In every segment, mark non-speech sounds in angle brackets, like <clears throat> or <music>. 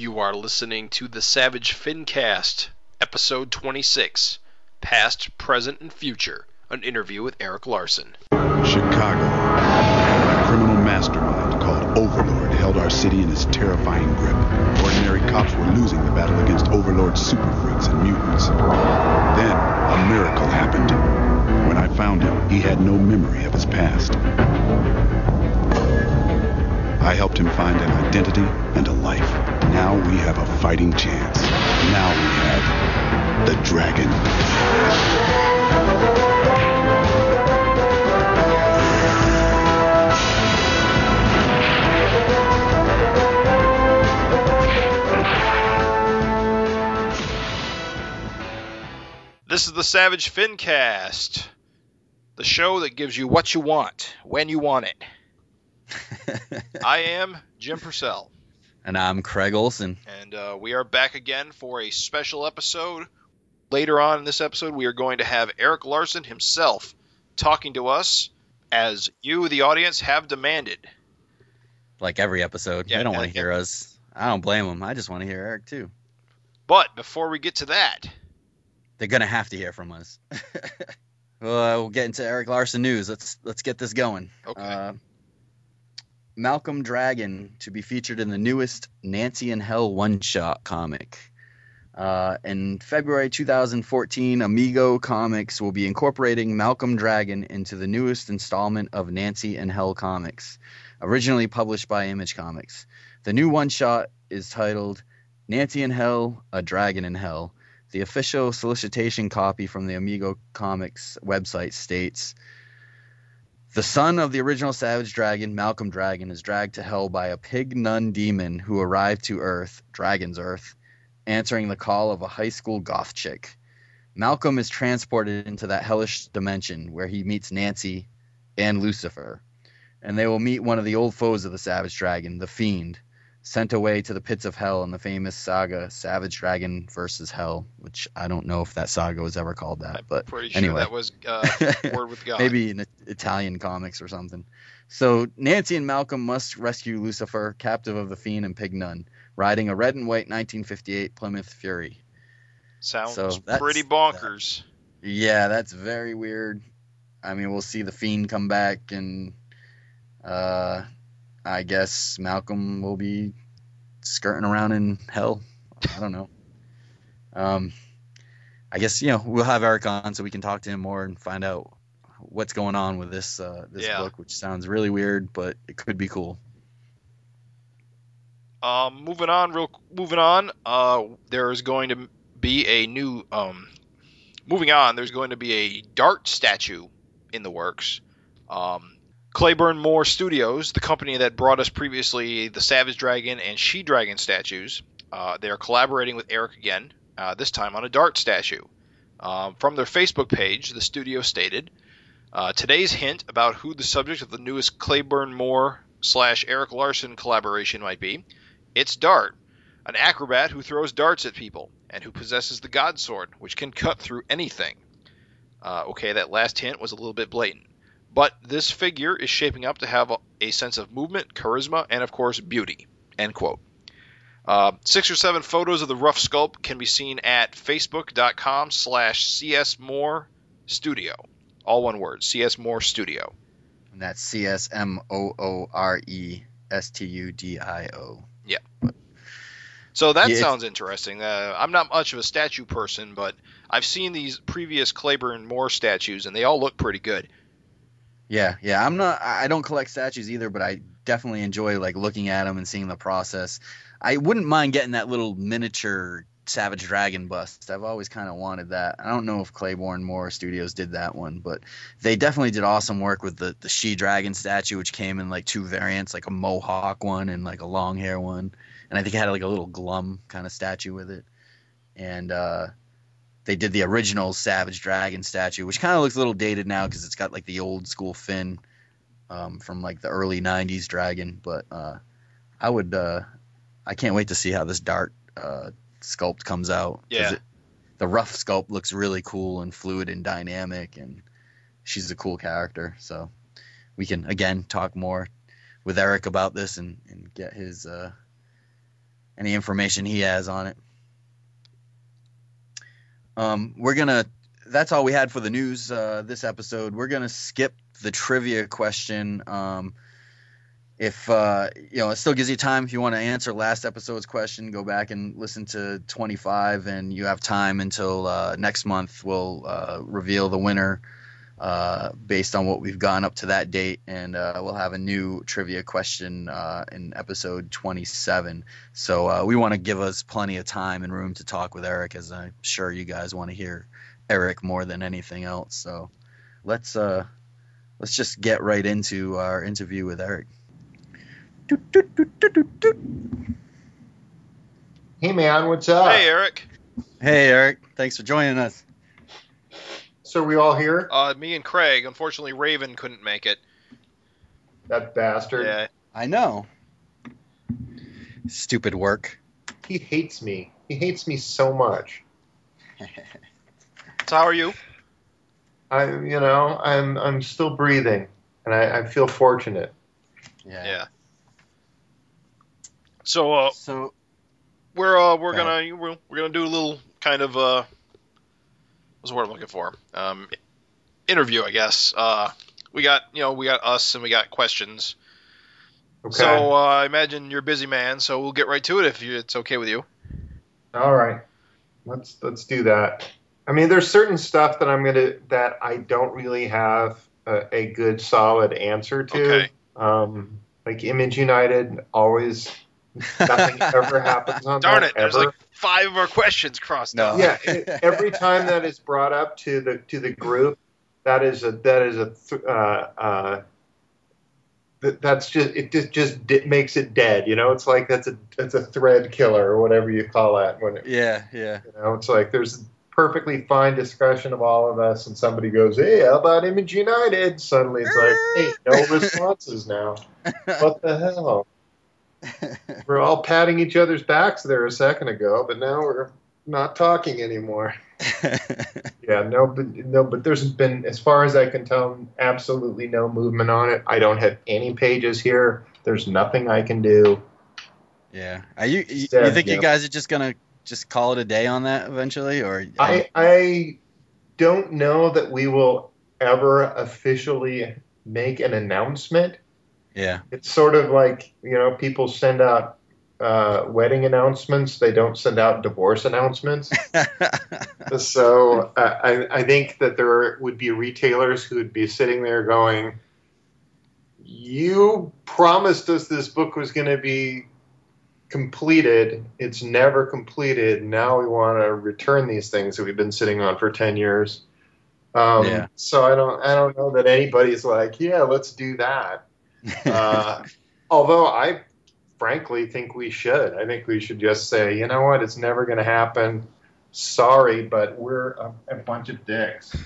You are listening to the Savage Fincast, episode 26 Past, Present, and Future. An interview with Erik Larsen. Chicago. A criminal mastermind called Overlord held our city in his terrifying grip. Ordinary cops were losing the battle against Overlord's super freaks and mutants. Then, a miracle happened. When I found him, he had no memory of his past. I helped him find an identity and a life. Now we have a fighting chance. Now we have the dragon. This is the Savage Fincast, the show that gives you what you want, when you want it. I am Jim Purcell, <laughs> And I'm Craig Olson. and uh, we are back again for a special episode. Later on in this episode, we are going to have Erik Larsen himself talking to us as you, the audience, have demanded. Like every episode. Yeah, they don't want to hear us. I don't blame them. I just want to hear Eric too. But before we get to that, They're gonna have to hear from us. <laughs> well, we'll get into Erik Larsen news. Let's let's get this going. okay, Uh, Malcolm Dragon to be featured in the newest Nancy in Hell one-shot comic. Uh, in February 2014, Amigo Comics will be incorporating Malcolm Dragon into the newest installment of Nancy in Hell comics, originally published by Image Comics. The new one-shot is titled Nancy in Hell: A Dragon in Hell. The official solicitation copy from the Amigo Comics website states the son of the original Savage Dragon, Malcolm Dragon, is dragged to hell by a pig nun demon who arrived to Earth, Dragon's Earth, answering the call of a high school goth chick. Malcolm is transported into that hellish dimension where he meets Nancy and Lucifer, and they will meet one of the old foes of the Savage Dragon, the Fiend, sent away to the pits of hell in the famous saga Savage Dragon versus Hell, which I don't know if that saga was ever called that, I'm but pretty sure anyway. that was uh, <laughs> Word with God. maybe in Italian comics or something. So Nancy and Malcolm must rescue Lucifer, captive of the Fiend and Pig Nun, riding a red and white 1958 Plymouth Fury. Sounds so pretty bonkers. Yeah, that's very weird. I mean, we'll see the Fiend come back, and uh, I guess Malcolm will be skirting around in hell. I don't know. Um, I guess you know we'll have Eric on so we can talk to him more and find out what's going on with this uh, this Yeah. book, which sounds really weird, but it could be cool. Um, moving on, real moving on. Uh, there is going to be a new. Um, moving on, there's going to be a Dart statue in the works. Um, Clayburn Moore Studios, the company that brought us previously the Savage Dragon and She Dragon statues, uh, they are collaborating with Eric again. Uh, this time on a Dart statue. Um, from their Facebook page, the studio stated, uh, "Today's hint about who the subject of the newest Clayburn Moore slash Erik Larsen collaboration might be." It's Dart, an acrobat who throws darts at people and who possesses the God Sword, which can cut through anything. Uh, okay, that last hint was a little bit blatant. But this figure is shaping up to have a, a sense of movement, charisma, and of course, beauty. End quote. Uh, six or seven photos of the rough sculpt can be seen at facebook.com slash csmorestudio. All one word, CS Moore Studio. And that's C S M O O R E S T U D I O. Yeah. So that Yeah, sounds interesting. Uh, I'm not much of a statue person, but I've seen these previous Clayburn Moore statues, and they all look pretty good. Yeah, yeah. I'm not. I don't collect statues either, but I definitely enjoy like looking at them and seeing the process. I wouldn't mind getting that little miniature Savage Dragon bust. I've always kind of wanted that. I don't know if Clayburn Moore Studios did that one, but they definitely did awesome work with the the She Dragon statue, which came in like two variants, like a mohawk one and like a long hair one, and I think it had like a little glum kind of statue with it. And uh, they did the original Savage Dragon statue, which kind of looks a little dated now because it's got like the old school fin um, from like the early '90s dragon. But uh, I would, uh, I can't wait to see how this Dart uh, sculpt comes out. Yeah. it- the rough sculpt looks really cool and fluid and dynamic, and she's a cool character. So we can again talk more with Eric about this and, and get his uh, any information he has on it. Um, we're gonna. That's all we had for the news uh, this episode. We're gonna skip the trivia question. Um, if uh, you know, it still gives you time if you want to answer last episode's question. Go back and listen to 25, and you have time until uh, next month. We'll uh, reveal the winner uh, based on what we've gone up to that date, and uh, we'll have a new trivia question uh, in episode 27. So uh, we want to give us plenty of time and room to talk with Eric, as I'm sure you guys want to hear Eric more than anything else. So let's uh, let's just get right into our interview with Eric. Hey man, what's up? Hey, Eric. Hey Eric, thanks for joining us. So are we all here? Uh, me and Craig. Unfortunately, Raven couldn't make it. That bastard. Yeah. I know. Stupid work. He hates me. He hates me so much. So how are you? I, you know, I'm I'm still breathing, and I, I feel fortunate. Yeah. So uh, So we're uh, we're Yeah. gonna we're, we're gonna do a little kind of uh, the word I'm looking for? Um, interview, I guess. Uh, we got you know we got us and we got questions. Okay. So uh, I imagine you're a busy man, so we'll get right to it if you, it's okay with you. all right. Let's let's do that. I mean, there's certain stuff that I'm gonna that I don't really have a, a good solid answer to. Okay. Um, like Image United, always nothing <laughs> ever happens on Darn that it! There's like five of our questions crossed No. out. yeah <laughs> it, every time that is brought up to the to the group that is a that is a th- uh, uh, that, that's just it just just di- makes it dead you know it's like that's a that's a thread killer or whatever you call that when it, yeah, yeah. you know it's like there's a perfectly fine discussion of all of us and somebody goes hey how about image united suddenly it's like hey no <laughs> responses now what the hell <laughs> we're all patting each other's backs there a second ago but now we're not talking anymore <laughs> yeah, no, but no, but there's been, as far as I can tell, absolutely no movement on it. I don't have any pages here. There's nothing I can do. yeah. Are you you, Yeah, you think yeah. you guys are just gonna just call it a day on that eventually, or I um, I don't know that we will ever officially make an announcement. Yeah, It's sort of like you know, people send out uh, wedding announcements. They don't send out divorce announcements. <laughs> So uh, I, I think that there would be retailers who would be sitting there going, "You promised us this book was going to be completed. It's never completed. Now we want to return these things that we've been sitting on for ten years." Um, Yeah. So I don't I don't know that anybody's like, "Yeah, let's do that." <laughs> Uh, although I frankly think we should. I think we should just say, you know what, it's never going to happen. Sorry, but we're a, a bunch of dicks.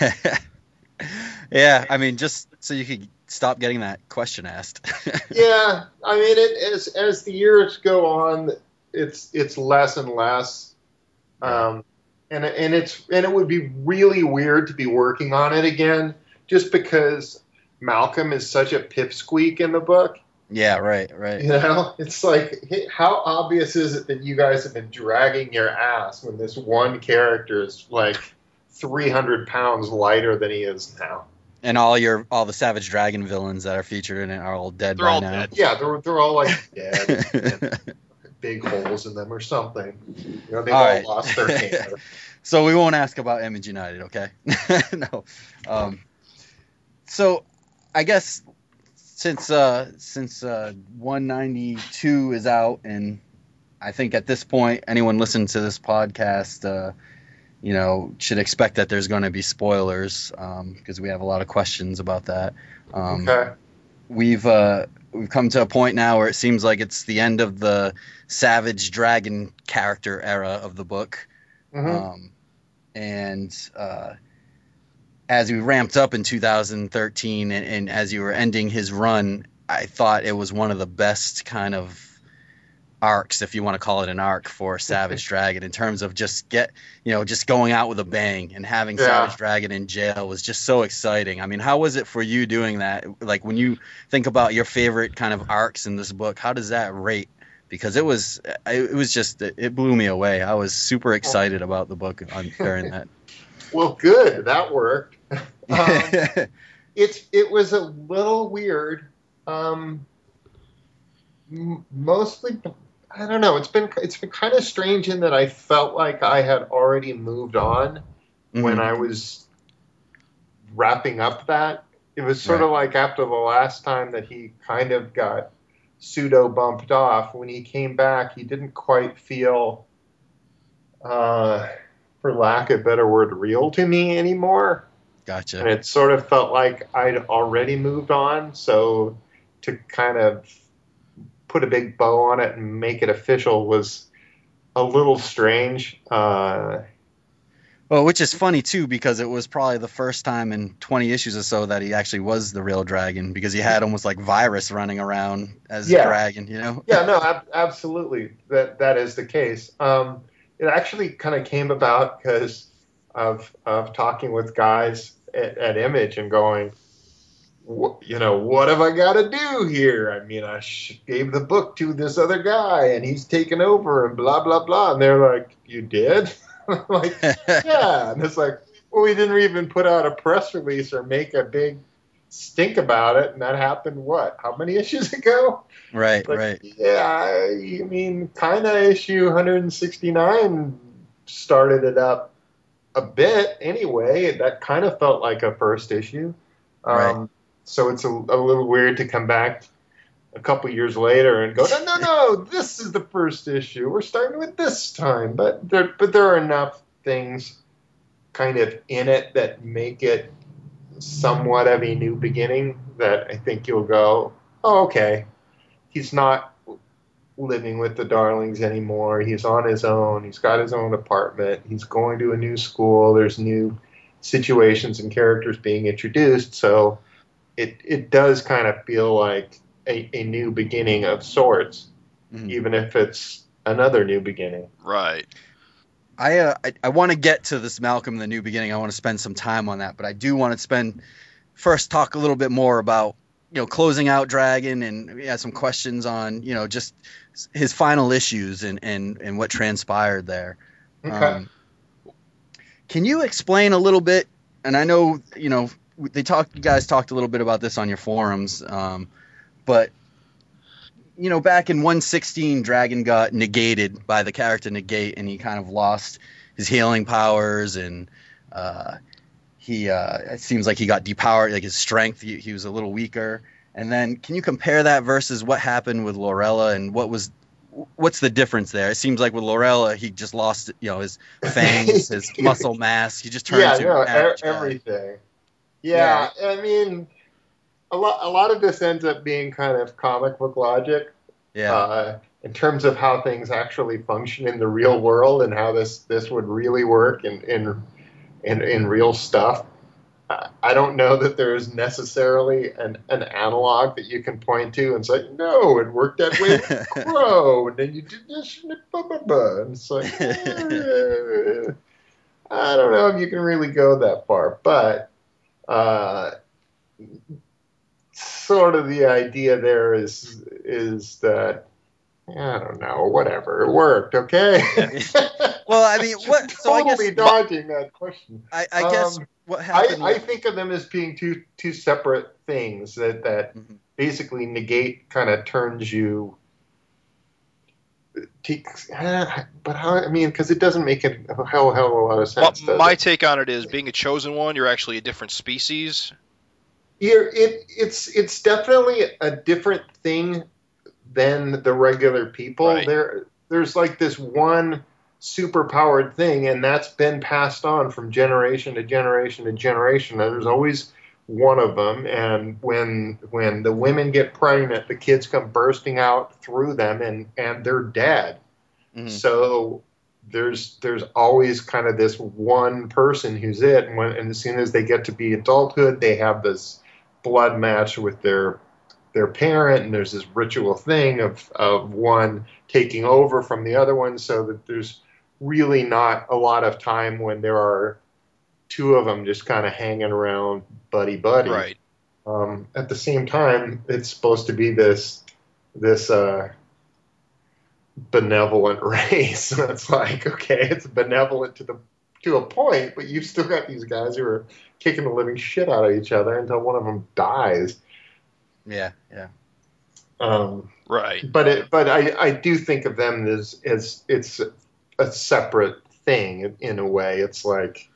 <laughs> yeah. I mean, just so you could stop getting that question asked. <laughs> yeah, I mean, it, as as the years go on, it's it's less and less, um, and and it's and it would be really weird to be working on it again, just because Malcolm is such a pipsqueak in the book. yeah, right, right. You know, it's like, how obvious is it that you guys have been dragging your ass when this one character is like 300 pounds lighter than he is now? And all your all the Savage Dragon villains that are featured in it are all dead They're by all now. dead. Yeah, they're, they're all like <laughs> dead, big holes in them or something. You know, they've All all, right. lost their <laughs> hair. so we won't ask about Image United, okay? <laughs> no. Um, so I guess since uh, since uh, 192 is out, and I think at this point anyone listening to this podcast, uh, you know, should expect that there's going to be spoilers because we have a lot of questions about that. Um, Okay. we've uh, we've come to a point now where it seems like it's the end of the Savage Dragon character era of the book. Mhm. Um, and uh, as we ramped up in 2013 and, and as you were ending his run, I thought it was one of the best kind of arcs, if you want to call it an arc for Savage <laughs> Dragon, in terms of just get, you know, just going out with a bang and having Yeah. Savage Dragon in jail was just so exciting. I mean, how was it for you doing that? Like when you think about your favorite kind of arcs in this book, how does that rate because it was it was just it blew me away. I was super excited about the book on during that. <laughs> Well, good. That worked. Um, <laughs> it's it was a little weird. Um, mostly, I don't know. It's been it's been kind of strange in that I felt like I had already moved on when Mhm. I was wrapping up that. It was sort of like after the last time that he kind of got pseudo bumped off. When he came back, he didn't quite feel, uh, for lack of a better word, real to me anymore. And gotcha. it sort of felt like I'd already moved on. So to kind of put a big bow on it and make it official was a little strange. Uh, Well, which is funny too because it was probably the first time in 20 issues or so that he actually was the real dragon because he had almost like virus running around as Yeah. a dragon, you know? yeah, no, ab- absolutely. That that is the case. Um, it actually kind of came about because of of talking with guys at, at Image and going, you know, what have I got to do here? I mean, I sh- gave the book to this other guy and he's taken over and blah blah blah. And they're like, you did? <laughs> I'm like, <laughs> yeah. And it's like, well, we didn't even put out a press release or make a big stink about it, and that happened what? How many <laughs> issues ago? right, Like, right. Yeah, I I mean, kind of issue 169 started it up a bit anyway. That kind of felt like a first issue. Um, Right. So it's a, a little weird to come back a couple years later and go, no, no, no, this is the first issue. We're starting with this time. But there, but there are enough things kind of in it that make it somewhat of a new beginning that I think you'll go, oh, okay. He's not living with the darlings anymore. He's on his own. He's got his own apartment. He's going to a new school. There's new situations and characters being introduced. So it it does kind of feel like a, a new beginning of sorts, Mhm. even if it's another new beginning. Right. I uh, I, I want to get to this Malcolm the New Beginning. I want to spend some time on that, but I do want to spend first talk a little bit more about you know closing out Dragon and we had some questions on you know just his final issues and and and what transpired there. Okay. Um, can you explain a little bit? And I know you know they talked. You guys talked a little bit about this on your forums, um, but you know back in 116, Dragon got negated by the character Negate, and he kind of lost his healing powers, and uh, he uh, it seems like he got depowered, like his strength. He, he was a little weaker. And then, can you compare that versus what happened with Lorella, and what was what's the difference there? It seems like with Lorella, he just lost, you know, his fangs, <laughs> his muscle mass. He just turned yeah, into no, e- guy. everything. Yeah, I mean, a lot a lot of this ends up being kind of comic book logic. Yeah, uh, in terms of how things actually function in the real world and how this this would really work in in in, in real stuff. I don't know that there is necessarily an, an analog that you can point to and say, no, it worked that way with <laughs> Crow, and then you did this, and it blah, blah, blah. And it's like, <laughs> eh, I don't know if you can really go that far, but uh, sort of the idea there is is that I don't know, whatever. It worked, okay? <laughs> Well, I mean, what- so I guess- totally dodging that question. I, I guess Um, what I, happened. I think of them as being two two separate things that that Mhm. basically negate kind of turns you. To, eh, <sighs> but how? I mean, because it doesn't make it a hell hell of a lot of sense. does my it? take on it is being a chosen one, you're actually a different species. You're, it it's it's definitely a different thing than the regular people. Right. There there's like this one superpowered thing, and that's been passed on from generation to generation to generation. And there's always one of them, and when when the women get pregnant, the kids come bursting out through them, and and they're dead. Mhm. So there's there's always kind of this one person who's it, and, when, and as soon as they get to be adulthood, they have this blood match with their their parent, and there's this ritual thing of of one taking over from the other one, so that there's really not a lot of time when there are two of them just kind of hanging around buddy buddy. Right. Um, at the same time, it's supposed to be this this uh, benevolent <laughs> race. it's like, okay, it's benevolent to the to a point, but you've still got these guys who are kicking the living shit out of each other until one of them dies. Yeah, yeah. Um, Right. but it, but I, I do think of them as as it's a separate thing in a way. It's like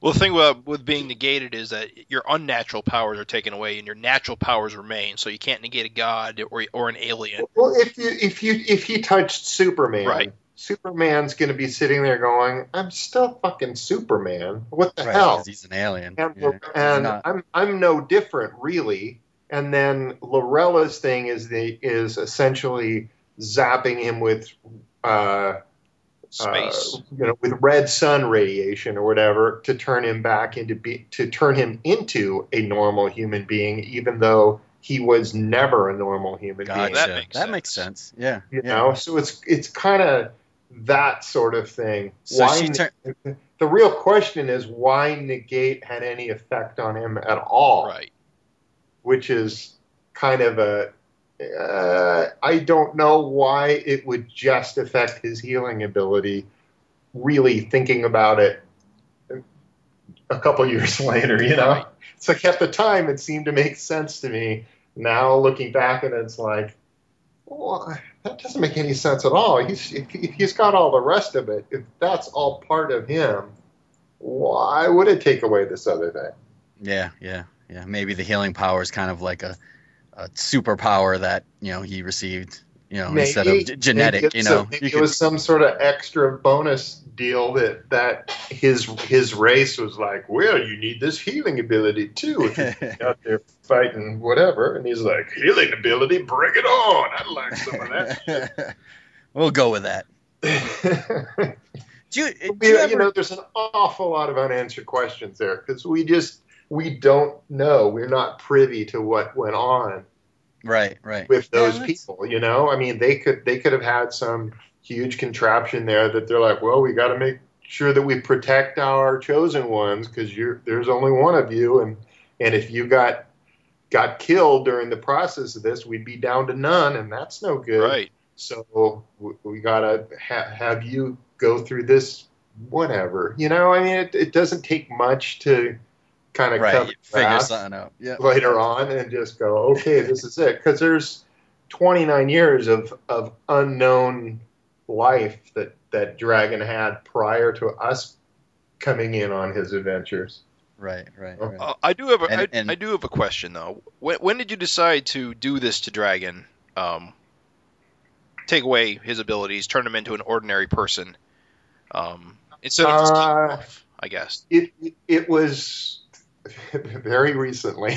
Well, the thing with, with being negated is that your unnatural powers are taken away and your natural powers remain. So you can't negate a god or or an alien. well, if you if you if he touched Superman, Right. Superman's going to be sitting there going, "I'm still fucking Superman. What the Right, hell?" 'cause he's an alien. and, Yeah, and not- I'm I'm no different really. And then Lorella's thing is the is essentially zapping him with uh, Space. uh, you know, with red sun radiation or whatever to turn him back into be to turn him into a normal human being, even though he was never a normal human Gotcha. being. That That makes makes, sense. sense. Yeah. You yeah. know, so it's it's kind of that sort of thing. So why she ne- tur- the real question is why negate had any effect on him at all, right. Which is kind of a uh, I don't know why it would just affect his healing ability. Really thinking about it a couple <laughs> years later, you know, it's like at the time it seemed to make sense to me. Now looking back and it, it's like, well, that doesn't make any sense at all. He's he's got all the rest of it, if that's all part of him, why would it take away this other thing? Yeah, yeah, yeah. Maybe the healing power is kind of like a, a superpower that you know he received. You know, instead of genetic. maybe You know, a- maybe you it could- was some sort of extra bonus deal that that his his race was like, well, you need this healing ability too. If you're <laughs> out there fighting whatever, and he's like, healing ability, bring it on. I'd like some of that. <laughs> we'll go with that. <laughs> Do you, do you, you ever, know, there's an awful lot of unanswered questions there because we just we don't know. We're not privy to what went on right, right. with those that's- people. You know, I mean, they could they could have had some huge contraption there that they're like, well, we got to make sure that we protect our chosen ones because you're there's only one of you, and and if you got got killed during the process of this, we'd be down to none, and that's no good. Right. So we, we gotta ha- have you go through this, whatever. You know, I mean, it, it doesn't take much to kind of Right, cover you figure something out. Yeah. later on and just go, okay, this is it. Because there's 29 years of, of unknown life that, that Dragon had prior to us coming in on his adventures. Right, right, Oh. right. Uh, I do have a, And- I, and- I do have a question though. When, when did you decide to do this to Dragon? Um, take away his abilities, turn him into an ordinary person, um, instead of just keep him Uh, off, I guess. It, it, it was <laughs> very recently.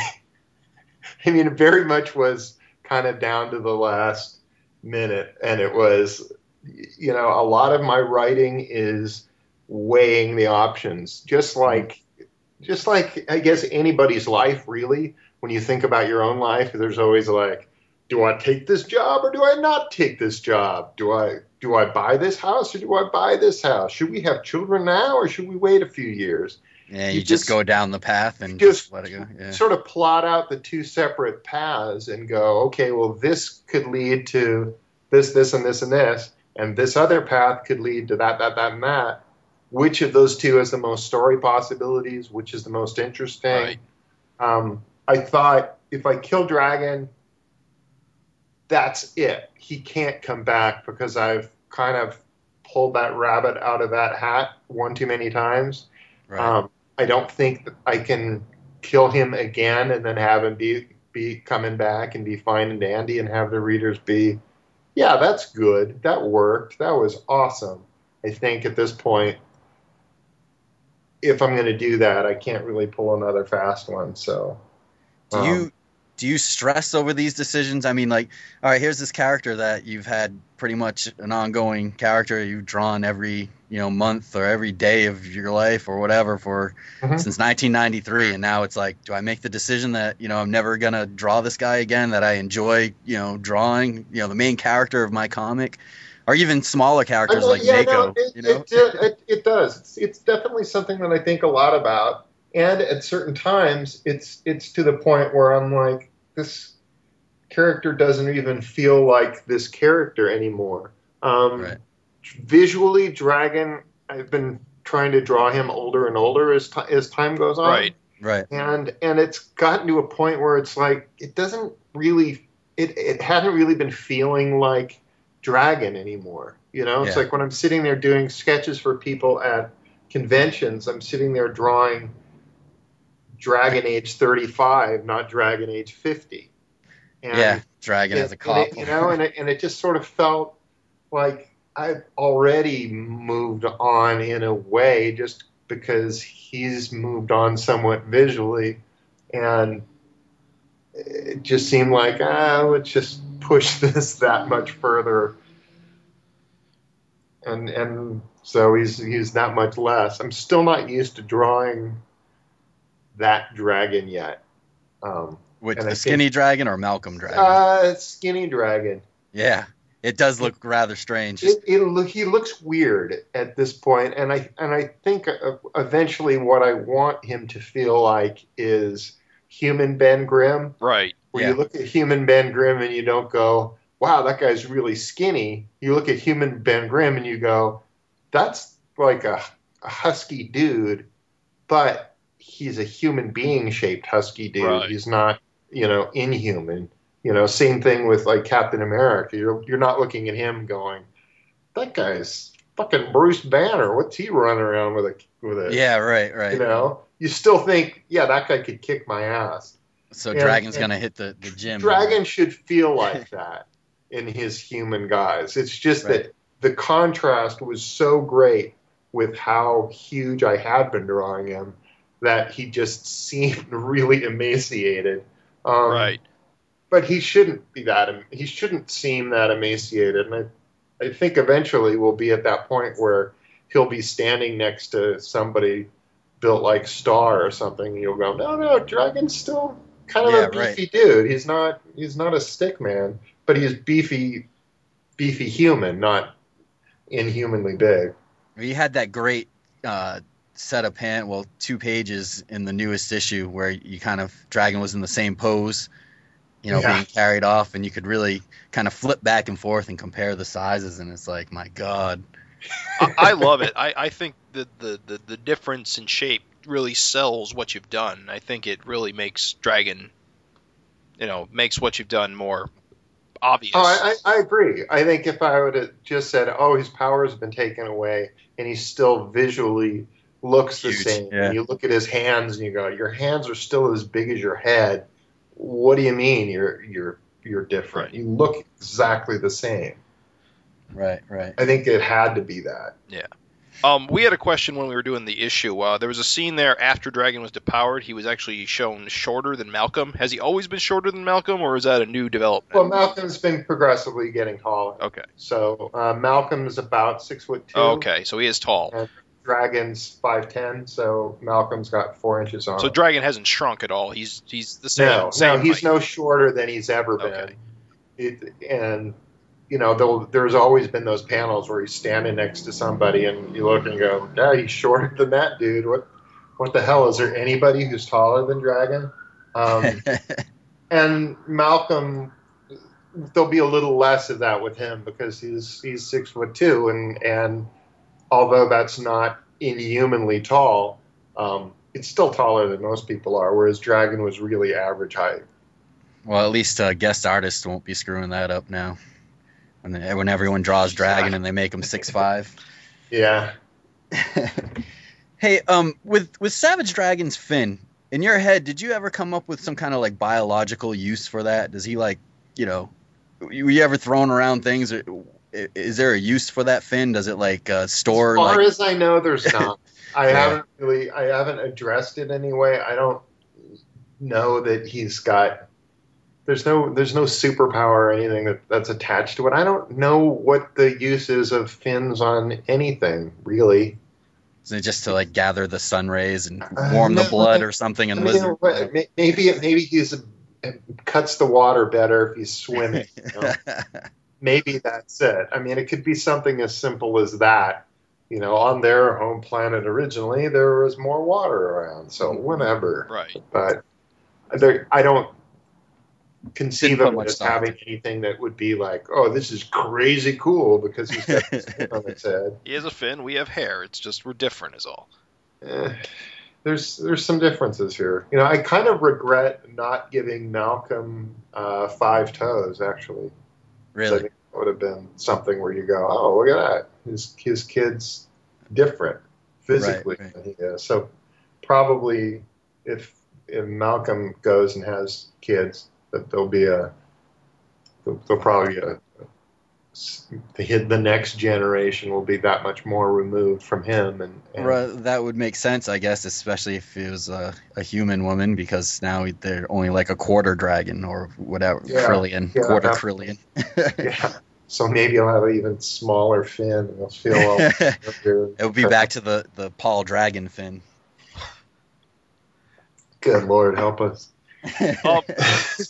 I mean, it very much was kind of down to the last minute. And it was, you know, a lot of my writing is weighing the options, just like, just like I guess anybody's life, really. When you think about your own life, there's always like, do I take this job or do I not take this job? Do I do I buy this house or do I buy this house? Should we have children now or should we wait a few years? Yeah, you you, just, just- go down the path and just just let it go. Yeah. Sort of plot out the two separate paths and go, okay, well, this could lead to this, this, and this, and this, and this other path could lead to that, that, that, and that. Which of those two has the most story possibilities? Which is the most interesting? Right. Um, I thought if I kill Dragon, that's it. He can't come back because I've kind of pulled that rabbit out of that hat one too many times. Right. Um, I don't think that I can kill him again and then have him be be coming back and be fine and dandy and have the readers be, yeah, that's good. That worked. That was awesome. I think at this point, if I'm going to do that, I can't really pull another fast one. So, do um, you do you stress over these decisions? I mean, like, all right, here's this character that you've had pretty much an ongoing character you've drawn every you know month or every day of your life or whatever for Mhm. since 1993, and now it's like, do I make the decision that you know I'm never gonna draw this guy again that I enjoy you know drawing you know the main character of my comic, or even smaller characters I like yeah, Mako, no, it, you know? it, it, it does. It's, it's definitely something that I think a lot about, and at certain times, it's it's to the point where I'm like, this character doesn't even feel like this character anymore. Um, Right. Visually, Dragon, I've been trying to draw him older and older as, ti as time goes on. Right. Right. and and it's gotten to a point where it's like it doesn't really it it hadn't really been feeling like dragon anymore you know it's Yeah. like when i'm sitting there doing sketches for people at conventions i'm sitting there drawing dragon age 35 not dragon age 50 and yeah. Dragon as a cop. it, you know, and it, and it just sort of felt like I've already moved on in a way, just because he's moved on somewhat visually, and it just seemed like ah, let's just push <laughs> this that much further, and and so he's he's that much less. I'm still not used to drawing that dragon yet. Um, Which and I the think- skinny dragon or Malcolm dragon? uh, skinny dragon. yeah. It does look rather strange. It, it, look- he looks weird at this point, and I and I think uh, eventually what I want him to feel like is human Ben Grimm, Right. where Yeah. you look at human Ben Grimm and you don't go, "Wow, that guy's really skinny." You look at human Ben Grimm and you go, "That's like a, a husky dude, but he's a human being shaped husky dude. Right. He's not, you know, inhuman." You know, same thing with like Captain America. You're you're not looking at him going, "That guy's fucking Bruce Banner. What's he running around with a with a?" yeah. Right. Right. You know, you still think, "Yeah, that guy could kick my ass." so Yeah, Dragon's and- gonna hit the the gym. Dragon <laughs> should feel like that in his human guise. It's just Right. that the contrast was so great with how huge I had been drawing him that he just seemed <laughs> really emaciated. Um, right. But he shouldn't be that. He shouldn't seem that emaciated, and I, I think eventually we'll be at that point where he'll be standing next to somebody built like Star or something. And you'll go, no, no, Dragon's still kind of Yeah, a beefy right. dude. He's not. He's not a stick man, but he's beefy, beefy human, not inhumanly big. We had that great uh, set of pan, well, two pages in the newest issue where you kind of Dragon was in the same pose, you know, Yeah. being carried off, and you could really kind of flip back and forth and compare the sizes, and it's like, my God, I, I love it. I, I think the, the, the, the difference in shape really sells what you've done. I think it really makes Dragon, you know, makes what you've done more obvious. Oh, I, I, I agree. I think if I would have just said, "Oh, his powers have been taken away," and he's still visually looks the same, yeah. and you look at his hands and you go, "Your hands are still as big as your head." What do you mean you're you're you're different? Right. You look exactly the same. right, right. I think it had to be that. Yeah. Um, we had a question when we were doing the issue. Uh, there was a scene there after Dragon was depowered. He was actually shown shorter than Malcolm. Has he always been shorter than Malcolm, or is that a new development? Well, Malcolm's been progressively getting taller. okay. So uh, Malcolm's about six foot two. Okay, so he is tall. And Dragon's five ten. So Malcolm's got four inches on. So him. Dragon hasn't shrunk at all. He's he's the same. no, same no, he's height. no shorter than he's ever been. Okay. It, and you know, there's always been those panels where he's standing next to somebody, and you look and go, "Yeah, he's shorter than that dude." What, what the hell? Is there anybody who's taller than Dragon? Um, <laughs> and Malcolm, there'll be a little less of that with him because he's he's six foot two, and and although that's not inhumanly tall, um, it's still taller than most people are. Whereas Dragon was really average height. well, at least uh, guest artists won't be screwing that up now. When, they, when everyone draws Dragon and they make him six five. Yeah. <laughs> hey, um, with with Savage Dragon's fin in your head, did you ever come up with some kind of like biological use for that? Does he like, you know, were you ever throwing around things? Or, is there a use for that fin? Does it like uh, store As far like? as I know, there's <laughs> not. I Yeah. haven't really, I haven't addressed it anyway. I don't know that he's got. There's no, there's no superpower or anything that, that's attached to it. I don't know what the use is of fins on anything really. Is it just to like gather the sun rays and Uh, warm the no, blood or something in I mean, lizard? what- may- maybe, maybe he's cuts the water better if he's swimming. you know? <laughs> maybe that's it. I mean, it could be something as simple as that. You know, on their home planet originally, there was more water around, so whatever. Right. But there, I don't. conceive of it as having anything that would be like, oh, this is crazy cool because he's got this thing on its head. <laughs> He has a fin. We have hair. It's just we're different, is all. Eh, there's there's some differences here. You know, I kind of regret not giving Malcolm uh, five toes. Actually, really? think that would have been something where you go, oh, look at that. His his kid's different physically Right, right. than he is. So probably if if Malcolm goes and has kids, that there'll be a there'll, there'll probably be a the the next generation will be that much more removed from him and, and Right, that would make sense, I guess, especially if it was a, a human woman, because now they're only like a quarter dragon or whatever, Yeah, trillion, yeah, quarter that- trillion. <laughs> yeah. So maybe he'll have an even smaller fin and he'll feel all <laughs> it would be back to the, the Paul Dragon fin. Good Lord, help us. <laughs> Um,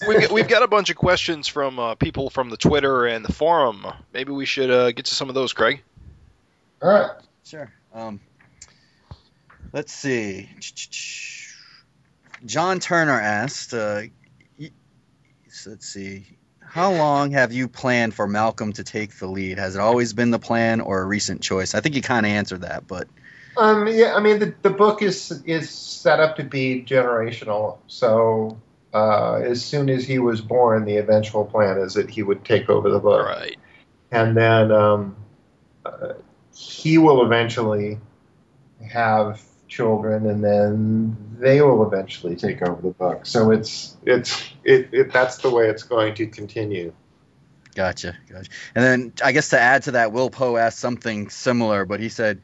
we, we've got a bunch of questions from uh, people from the Twitter and the forum. Maybe we should uh, get to some of those, Craig. All right. Sure. Um, let's see. John Turner asked, uh, let's see, how long have you planned for Malcolm to take the lead? Has it always been the plan or a recent choice? I think you kind of answered that, but Um, yeah, I mean the, the book is is set up to be generational. So uh, as soon as he was born, the eventual plan is that he would take over the book, Right. and then um, uh, he will eventually have children, and then they will eventually take over the book. So it's it's it, it that's the way it's going to continue. Gotcha, gotcha. And then I guess to add to that, Will Poe asked something similar, but he said,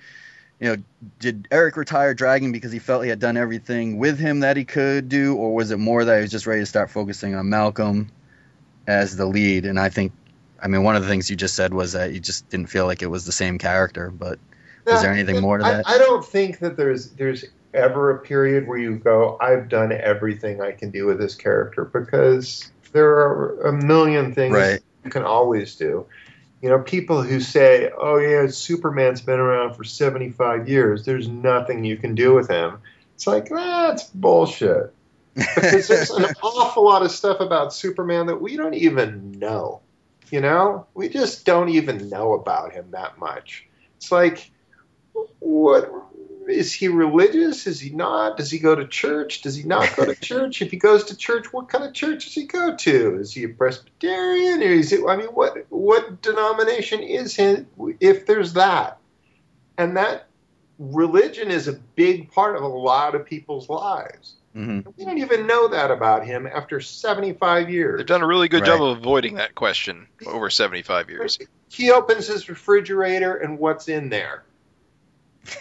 you know, did Eric retire Dragon because he felt he had done everything with him that he could do, or was it more that he was just ready to start focusing on Malcolm as the lead? And I think, I mean, one of the things you just said was that you just didn't feel like it was the same character, but was there anything more to I, that? I don't think that there's there's ever a period where you go, I've done everything I can do with this character because there are a million things Right. you can always do. You know, people who say, "Oh yeah, Superman's been around for 75 years. There's nothing you can do with him." It's like that's bullshit. Because there's an <laughs> awful lot of stuff about Superman that we don't even know. You know, we just don't even know about him that much. It's like, what is he religious? Is he not? Does he go to church? Does he not go to <laughs> church? If he goes to church, what kind of church does he go to? Is he a Presbyterian? Or is it? I mean, what what denomination is he? If there's that, and that religion is a big part of a lot of people's lives. Mhm. We don't even know that about him after 75 years. They've done a really good Right. job of avoiding that question over 75 years. He opens his refrigerator and what's in there?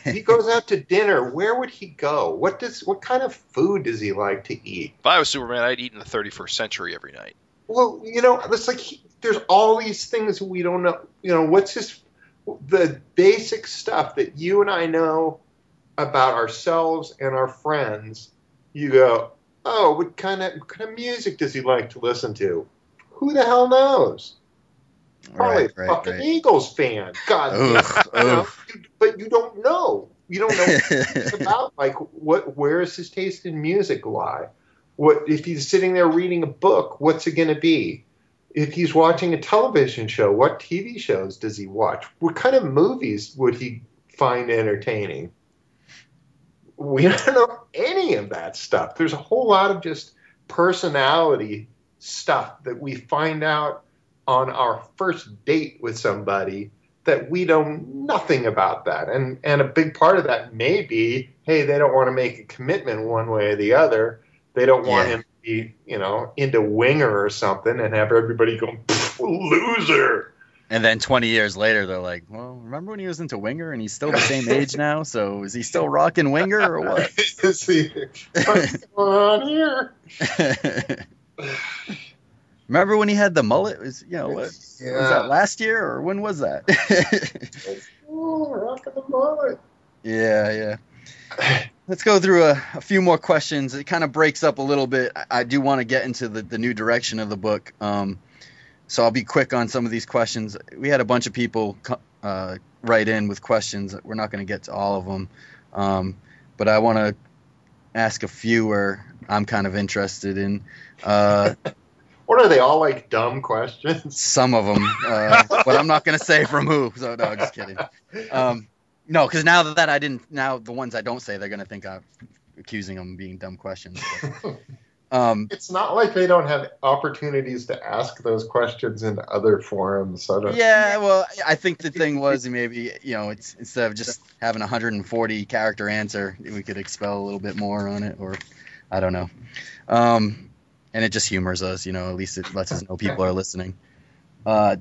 He goes out to dinner. Where would he go? What does what kind of food does he like to eat? If I was Superman, I'd eat in the 31st century every night. Well, you know, it's like he, there's all these things we don't know. You know, what's his the basic stuff that you and I know about ourselves and our friends. You go, oh, what kind of what kind of music does he like to listen to? Who the hell knows? Probably right, a right, fucking right. Eagles fan. God, Oof, you know, you- but you don't know. You don't know it's <laughs> about like what where is his taste in music lie what if he's sitting there reading a book what's it going to be if he's watching a television show what tv shows does he watch what kind of movies would he find entertaining we <laughs> don't know any of that stuff there's a whole lot of just personality stuff that we find out on our first date with somebody that we know nothing about that. And and a big part of that may be, hey, they don't want to make a commitment one way or the other. They don't want Yeah. him to be, you know, into winger or something and have everybody go loser. And then 20 years later, they're like, well, remember when he was into Winger and he's still the same <laughs> age now? So is he still rocking Winger or what? See, what's going on here? <laughs> remember when he had the mullet? Was, you know, what, was that last year or when was that? <laughs> Oh, rocking the mullet. yeah, yeah. Let's go through a, a few more questions. It kind of breaks up a little bit. I, I do want to get into the, the new direction of the book. Um, so I'll be quick on some of these questions. We had a bunch of people co- uh, write in with questions. We're not going to get to all of them. Um, but I want to ask a few where I'm kind of interested in. Uh, What are they all like dumb questions? <laughs> Some of them, uh, but I'm not gonna say from who. So no, just kidding. Um, no, because now that I didn't, now the ones I don't say, they're gonna think I'm accusing them of being dumb questions. But, <laughs> um, it's not like they don't have opportunities to ask those questions in other forums. Yeah, well, I think the thing was maybe you know it's instead of just having a 140 character answer, we could expel a little bit more on it, or I don't know. Um, and it just humors us, you know. At least it lets us know people are listening. Uh,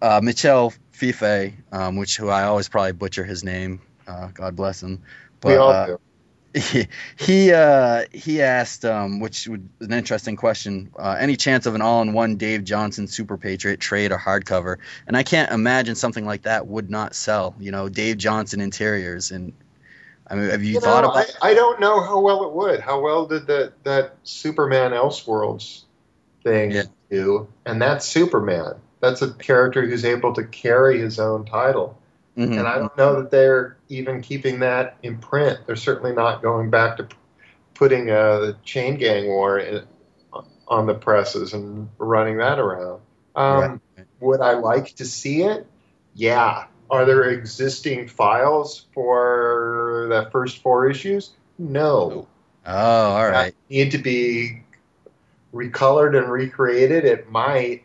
uh, Michel Fife, um, which who I always probably butcher his name. Uh, God bless him. But, we all uh, do. he he, uh, he asked, um, which would an interesting question. Uh, any chance of an all-in-one Dave Johnson Super Patriot trade or hardcover? And I can't imagine something like that would not sell. You know, Dave Johnson interiors, and I mean, have you, You thought know, about? I, I don't know how well it would. How well did that that Superman Elseworlds thing Yeah. do? And that's Superman. That's a character who's able to carry his own title. Mhm. And I don't know that they're even keeping that in print. They're certainly not going back to putting uh, the Chain Gang War in, on the presses and running that around. Um, Right. Would I like to see it? Yeah. Are there existing files for the first four issues? No. Oh, all right. Need to be recolored and recreated? It might.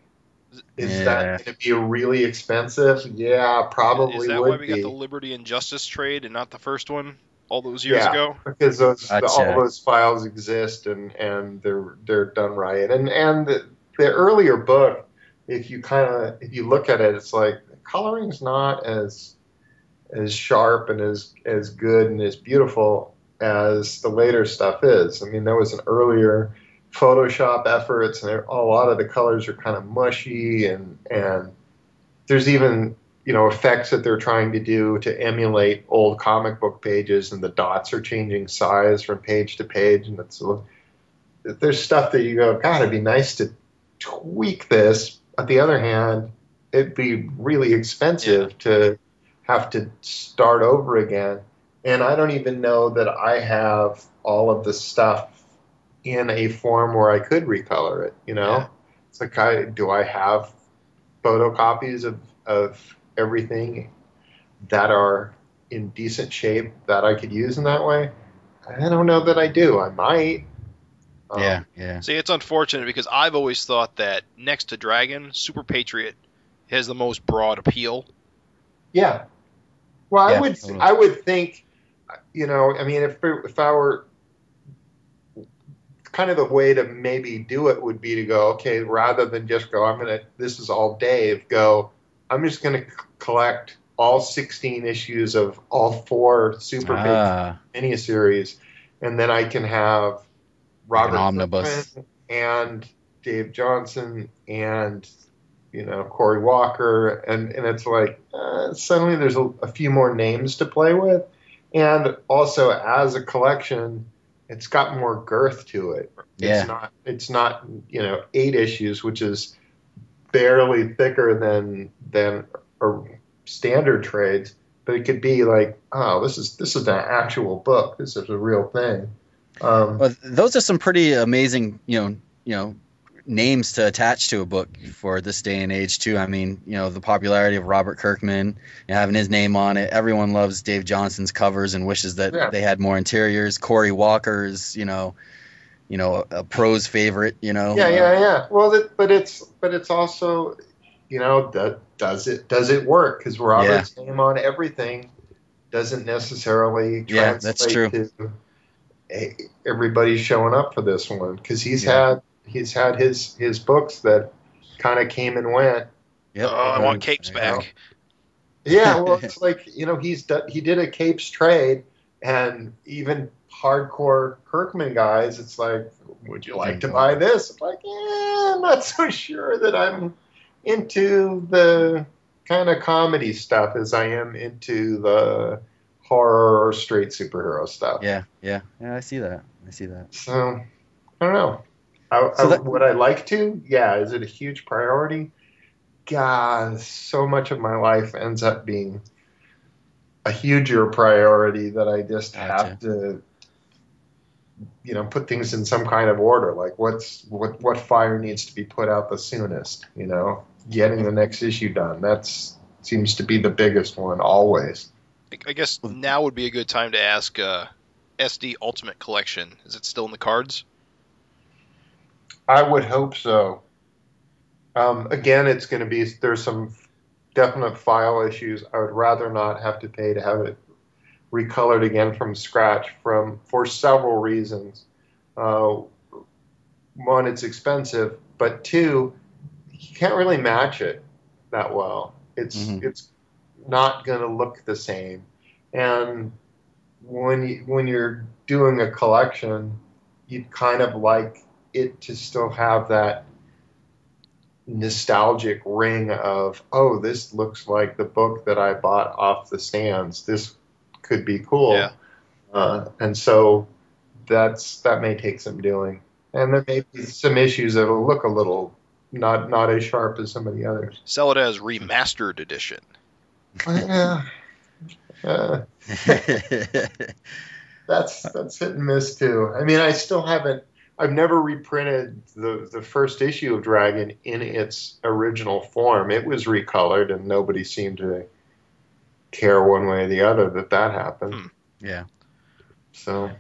Is Yeah. that going to be really expensive? Yeah, probably Is that would why we be. got the Liberty and Justice trade and not the first one all those years Yeah. ago? because those the, all those files exist and and they're they're done right and and the, the earlier book if you kind of if you look at it it's like coloring's not as as sharp and as as good and as beautiful as the later stuff is. I mean there was an earlier photoshop efforts and a lot of the colors are kind of mushy and and there's even you know effects that they're trying to do to emulate old comic book pages and the dots are changing size from page to page and it's there's stuff that you go god it'd be nice to tweak this. On the other hand it'd be really expensive to have to start over again and i don't even know that i have all of the stuff in a form where i could recolor it you know Yeah. it's like I, do i have photocopies of of everything that are in decent shape that I could use in that way? I don't know that I do. I might. Um, Yeah, yeah. See, it's unfortunate because I've always thought that next to Dragon, Super Patriot has the most broad appeal. Yeah. Well, I would. totally. I would think. You know, I mean, if if I were kind of the way to maybe do it would be to go okay rather than just go i'm gonna this is all dave go i'm just gonna c- collect all 16 issues of all four super Patriot Ah, miniseries, and then I can have Robert omnibus. Kirkman and Dave Johnson and you know Corey Walker, and and it's like uh, suddenly there's a, a few more names to play with, and also as a collection, it's got more girth to it. Yeah. It's not it's not you know eight issues, which is barely thicker than than a standard trades, but it could be like, oh, this is this is an actual book. This is a real thing. Um, Well, those are some pretty amazing, you know, you know, names to attach to a book for this day and age too. I mean, you know, the popularity of Robert Kirkman, having his name on it. Everyone loves Dave Johnson's covers and wishes that Yeah. they had more interiors. Corey Walker's, you know, you know, a, a pro's favorite. You know, yeah, uh, yeah, yeah. Well, that, but it's but it's also, you know, that does it does it work? Because Robert's name on everything doesn't necessarily Yeah, translate that's true. to everybody showing up for this one because he's Yeah. had he's had his his books that kind of came and went. Yep. oh, I want mm-hmm. capes There you go. back. Yeah, <laughs> well, it's like you know he's done, he did a Capes trade, and even hardcore Kirkman guys, it's like, would you like to mm-hmm. buy this? I'm like, yeah, I'm not <laughs> so sure that I'm into the kind of comedy stuff as I am into the horror or straight superhero stuff. Yeah, yeah, yeah. I see that. I see that. So I don't know. I, So I- would I like to? Yeah. Is it a huge priority? God, so much of my life ends up being a huger priority that I just Gotcha. have to you know put things in some kind of order. Like what's what what fire needs to be put out the soonest. You know, getting the next issue done. That's seems to be the biggest one always. I guess now would be a good time to ask uh, SD Ultimate Collection. Is it still in the cards? I would hope so. Um, again, it's going to be there's some definite file issues. I would rather not have to pay to have it recolored again from scratch from for several reasons. Uh, one, it's expensive, but two, you can't really match it that well. It's Mhm. it's not going to look the same, and when you when you're doing a collection, you'd kind of like it to still have that nostalgic ring of oh this looks like the book that i bought off the stands this could be cool Yeah. uh, and so that's that may take some doing and there may be some issues that'll look a little not not as sharp as some of the others Sell it as remastered edition. yeah <laughs> uh, <laughs> that's that's hit and miss too. I mean, I still haven't. I've never reprinted the the first issue of Dragon in its original form. It was recolored, and nobody seemed to care one way or the other that that happened. Hmm. yeah. So,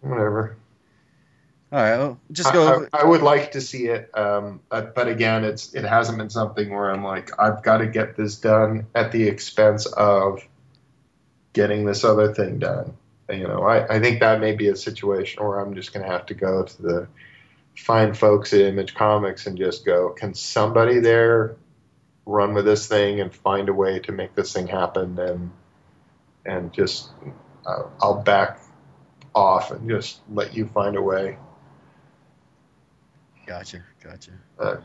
whatever. All right. Well, just I- go. I, I would like to see it, um, but, but again, it's it hasn't been something where I'm like, I've got to get this done at the expense of getting this other thing done. You know, I, I think that may be a situation where I'm just going to have to go to the fine folks at Image Comics and just go, can somebody there run with this thing and find a way to make this thing happen and and just uh, I'll back off and just let you find a way. Gotcha. Gotcha. Uh,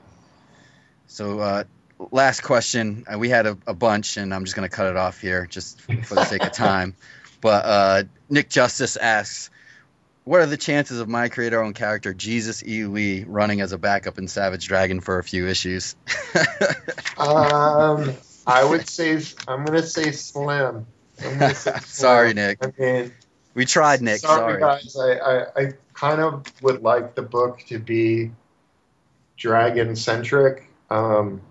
So, uh, last question. Uh, we had a, a bunch, and I'm just going to cut it off here just for the sake of time. <laughs> But uh, Nick Justice asks, "What are the chances of my own character, Jesus E. Lee, running as a backup in Savage Dragon for a few issues?" <laughs> Um, I would say I'm going to say slim. Say <laughs> slim. Sorry, Nick. I mean, We tried, Nick. sorry, Sorry. guys. I, I, I kind of would like the book to be dragon centric. Um,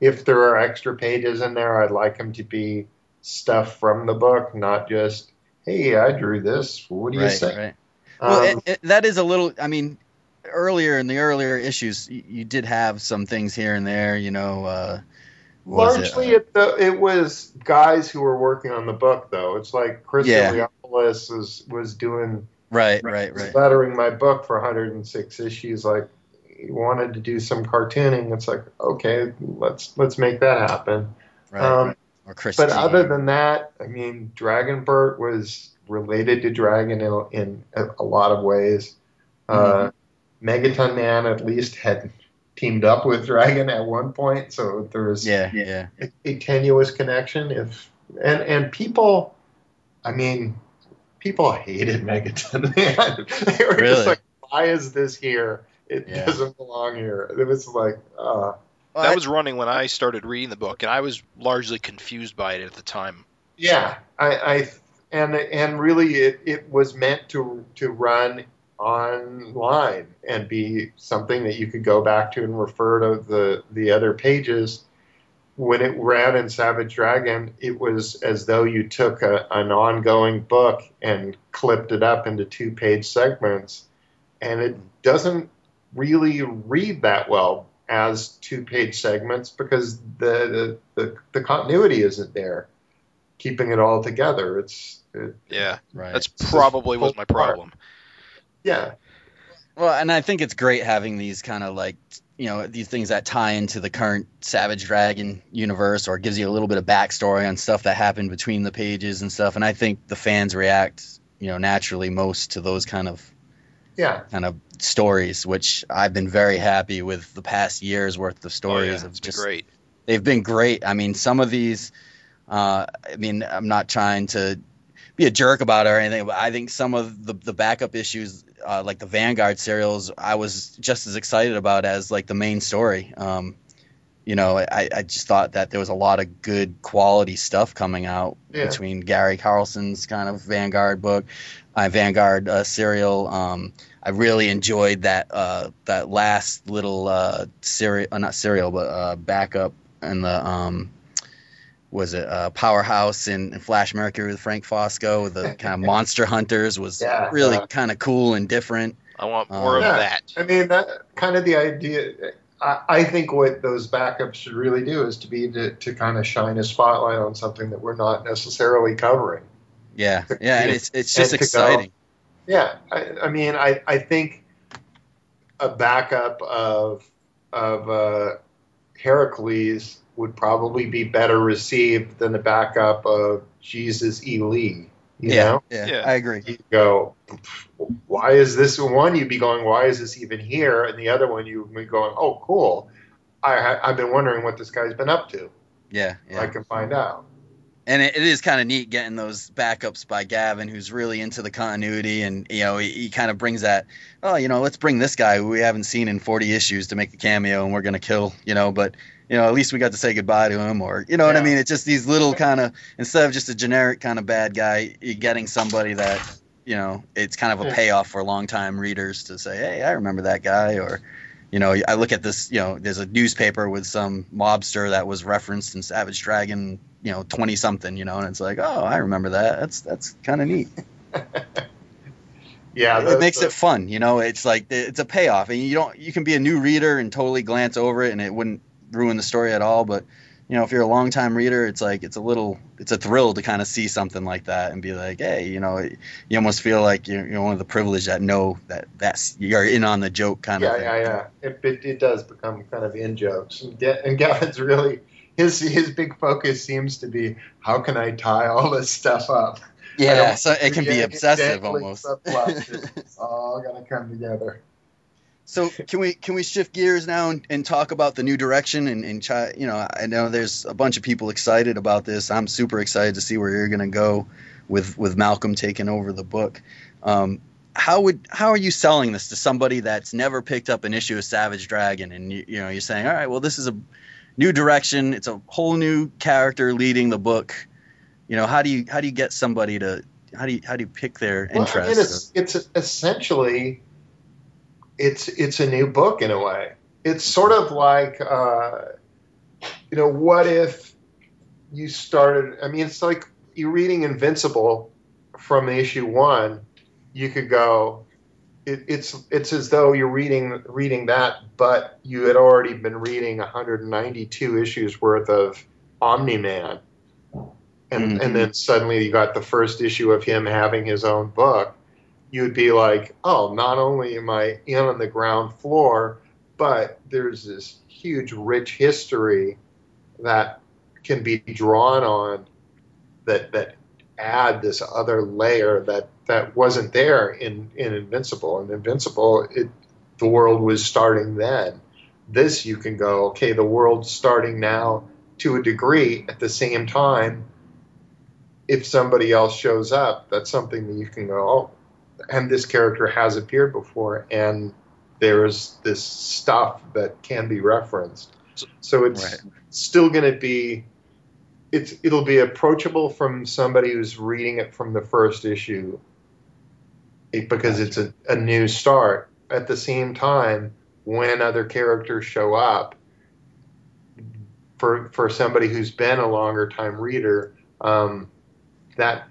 if there are extra pages in there, I'd like them to be stuff from the book, not just, hey, I drew this. What do you Right, say? right. Well, Um, it, it, that is a little. I mean, earlier in the earlier issues, you, you did have some things here and there. You know, uh, what was it? Largely, it, the, it was guys who were working on the book, though. It's like Chris Yeah. Was was doing right, right, right. lettering my book for 106 issues. Like, he wanted to do some cartooning. It's like, okay, let's let's make that happen. right, um, right. Or. But other than that, I mean, Dragonbert was related to Dragon in, in a, lot of ways. Uh, Megaton Man at least had teamed up with Dragon at one point, so there was yeah, yeah, a, a tenuous connection. If and and people, I mean, people hated Megaton Man. <laughs> they were Really? just like, "Why is this here? It Yeah. doesn't belong here." It was like, uh, Well, that I- was running when I started reading the book, and I was largely confused by it at the time. yeah, I, I and and really, it, it was meant to to run online and be something that you could go back to and refer to the the other pages. When it ran in Savage Dragon, it was as though you took a, an ongoing book and clipped it up into two page segments, and it doesn't really read that well as two page segments because the, the the the continuity isn't there, keeping it all together. It's it, Yeah, right. that's probably was my problem. yeah, Well, and I think it's great having these kind of like you know these things that tie into the current Savage Dragon universe, or gives you a little bit of backstory on stuff that happened between the pages and stuff. And I think the fans react, you know, naturally most to those kind of yeah. kind of stories, which I've been very happy with the past year's worth of Oh, stories yeah, of it's been just great. they've been great. I mean, some of these, uh, I mean, I'm not trying to be a jerk about it or anything, but I think some of the, the backup issues, uh, like the Vanguard serials, I was just as excited about as like the main story. Um, you know, I, I just thought that there was a lot of good quality stuff coming out Yeah. between Gary Carlson's kind of Vanguard book, uh, Vanguard uh, serial. Um, I really enjoyed that uh, that last little uh, serial, uh, not serial, but uh, backup and the um, was it uh, Powerhouse and, and Flash Mercury with Frank Fosco. The kind of <laughs> Monster Hunters was Yeah, really yeah. kind of cool and different. I want more Um, of Yeah. that. I mean, that kind of the idea. I, I think what those backups should really do is to be to, to kind of shine a spotlight on something that we're not necessarily covering. Yeah, yeah, and it's it's just And to go- exciting. Yeah, I, I mean, I, I think a backup of of uh, Heracles would probably be better received than a backup of Jesus E. Lee. You yeah, know, yeah, Yeah. I agree. you go, why is this one? You'd be going, why is this even here? And the other one, you'd be going, oh, cool. I, I've been wondering what this guy's been up to. Yeah, I can find out. And it, it is kind of neat getting those backups by Gavin, who's really into the continuity, and you know he, he kind of brings that. Oh, you know, let's bring this guy who we haven't seen in 40 issues to make a cameo, and we're gonna kill. You know, but you know at least we got to say goodbye to him, or you know what I mean? It's just these little kind of instead of just a generic kind of bad guy, you're getting somebody that you know it's kind of a payoff for longtime readers to say, hey, I remember that guy, or you know, I look at this, you know, there's a newspaper with some mobster that was referenced in Savage Dragon, you know, 20 something, you know, and it's like, oh, I remember that. That's that's kind of neat. <laughs> Yeah, it the- makes the- it fun, you know. It's like it's a payoff, and you don't you can be a new reader and totally glance over it, and it wouldn't ruin the story at all. But you know, if you're a longtime reader, it's like it's a little it's a thrill to kind of see something like that and be like, hey, you know, you almost feel like you're, you're one of the privileged that know that that's you're in on the joke kind yeah, of thing. yeah, yeah. It, it, it does become kind of in jokes, and, and Gavin's really his his big focus seems to be how can I tie all this stuff up. Yeah, so it can be obsessive almost. <laughs> It's all gonna come together. So can we can we shift gears now and, and talk about the new direction and, and try, you know I know there's a bunch of people excited about this. I'm super excited to see where you're gonna go with with Malcolm taking over the book. Um, how would how are you selling this to somebody that's never picked up an issue of Savage Dragon and you, you know you're saying all right well this is a new direction it's a whole new character leading the book you know how do you how do you get somebody to how do you how do you pick their Well, interest I mean, it's it's essentially it's it's a new book in a way. It's sort of like uh, you know, what if you started? I mean, it's like you're reading Invincible from issue one. You could go. It, it's it's as though you're reading reading that, but you had already been reading 192 issues worth of Omni Man, and Mhm. and then suddenly you got the first issue of him having his own book. You'd be like, oh, not only am I in on the ground floor, but there's this huge, rich history that can be drawn on that that add this other layer that that wasn't there in in Invincible. And Invincible, it the world was starting then. This you can go, okay, the world's starting now to a degree. At the same time, if somebody else shows up, that's something that you can go, oh, and this character has appeared before, and there's this stuff that can be referenced. So it's Right. still going to be it's it'll be approachable from somebody who's reading it from the first issue because it's a, a new start. At the same time, when other characters show up, for for somebody who's been a longer time reader, um, that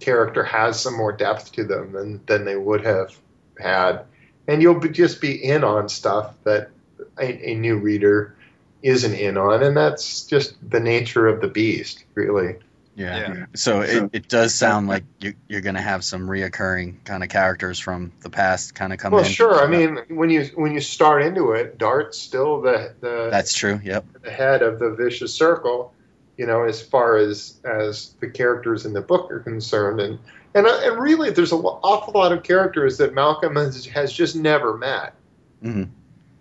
character has some more depth to them than than they would have had, and you'll be, just be in on stuff that a, a new reader isn't in on, and that's just the nature of the beast, really. Yeah. Yeah. So So- it, it does sound like you, you're going to have some reoccurring kind of characters from the past kind of come Well, in. sure. I mean, when you when you start into it, Dart's still the the, that's true. Yep. the head of the vicious circle. You know, as far as as the characters in the book are concerned, and and uh, and really, there's an awful lot of characters that Malcolm has, has just never met. hmm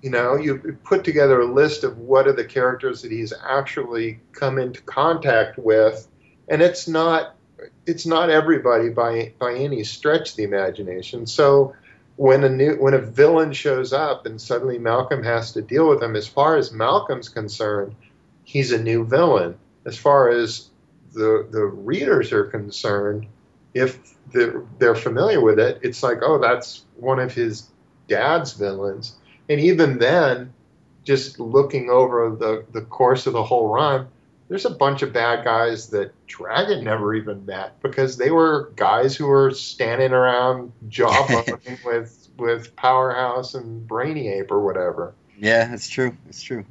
You know, you put together a list of what are the characters that he's actually come into contact with, and it's not it's not everybody by by any stretch of the imagination. So when a new when a villain shows up and suddenly Malcolm has to deal with him, as far as Malcolm's concerned, he's a new villain. As far as the the readers are concerned, if they're, they're familiar with it, it's like, oh, that's one of his dad's villains. And even then, just looking over the, the course of the whole run, there's a bunch of bad guys that Dragon never even met because they were guys who were standing around jawboning <laughs> with with Powerhouse and Brainy Ape or whatever. Yeah, it's true. It's true.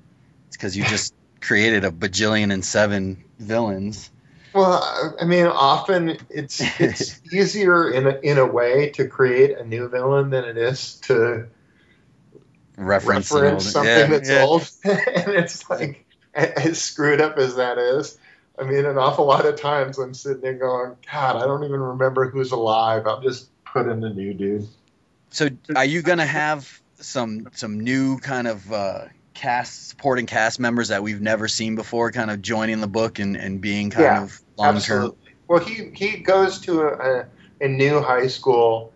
It's because you just created a bajillion and seven villains. Well, I mean, often it's it's <laughs> easier in a, in a way to create a new villain than it is to Reference, reference something yeah, that's yeah. old. <laughs> and it's like as screwed up as that is. I mean, an awful lot of times I'm sitting there going, God, I don't even remember who's alive. I'll just put in the new dude. So, are you gonna have some some new kind of uh, cast supporting cast members that we've never seen before, kind of joining the book and, and being kind Yeah, of long term? Absolutely. Well, he he goes to a, a, a new high school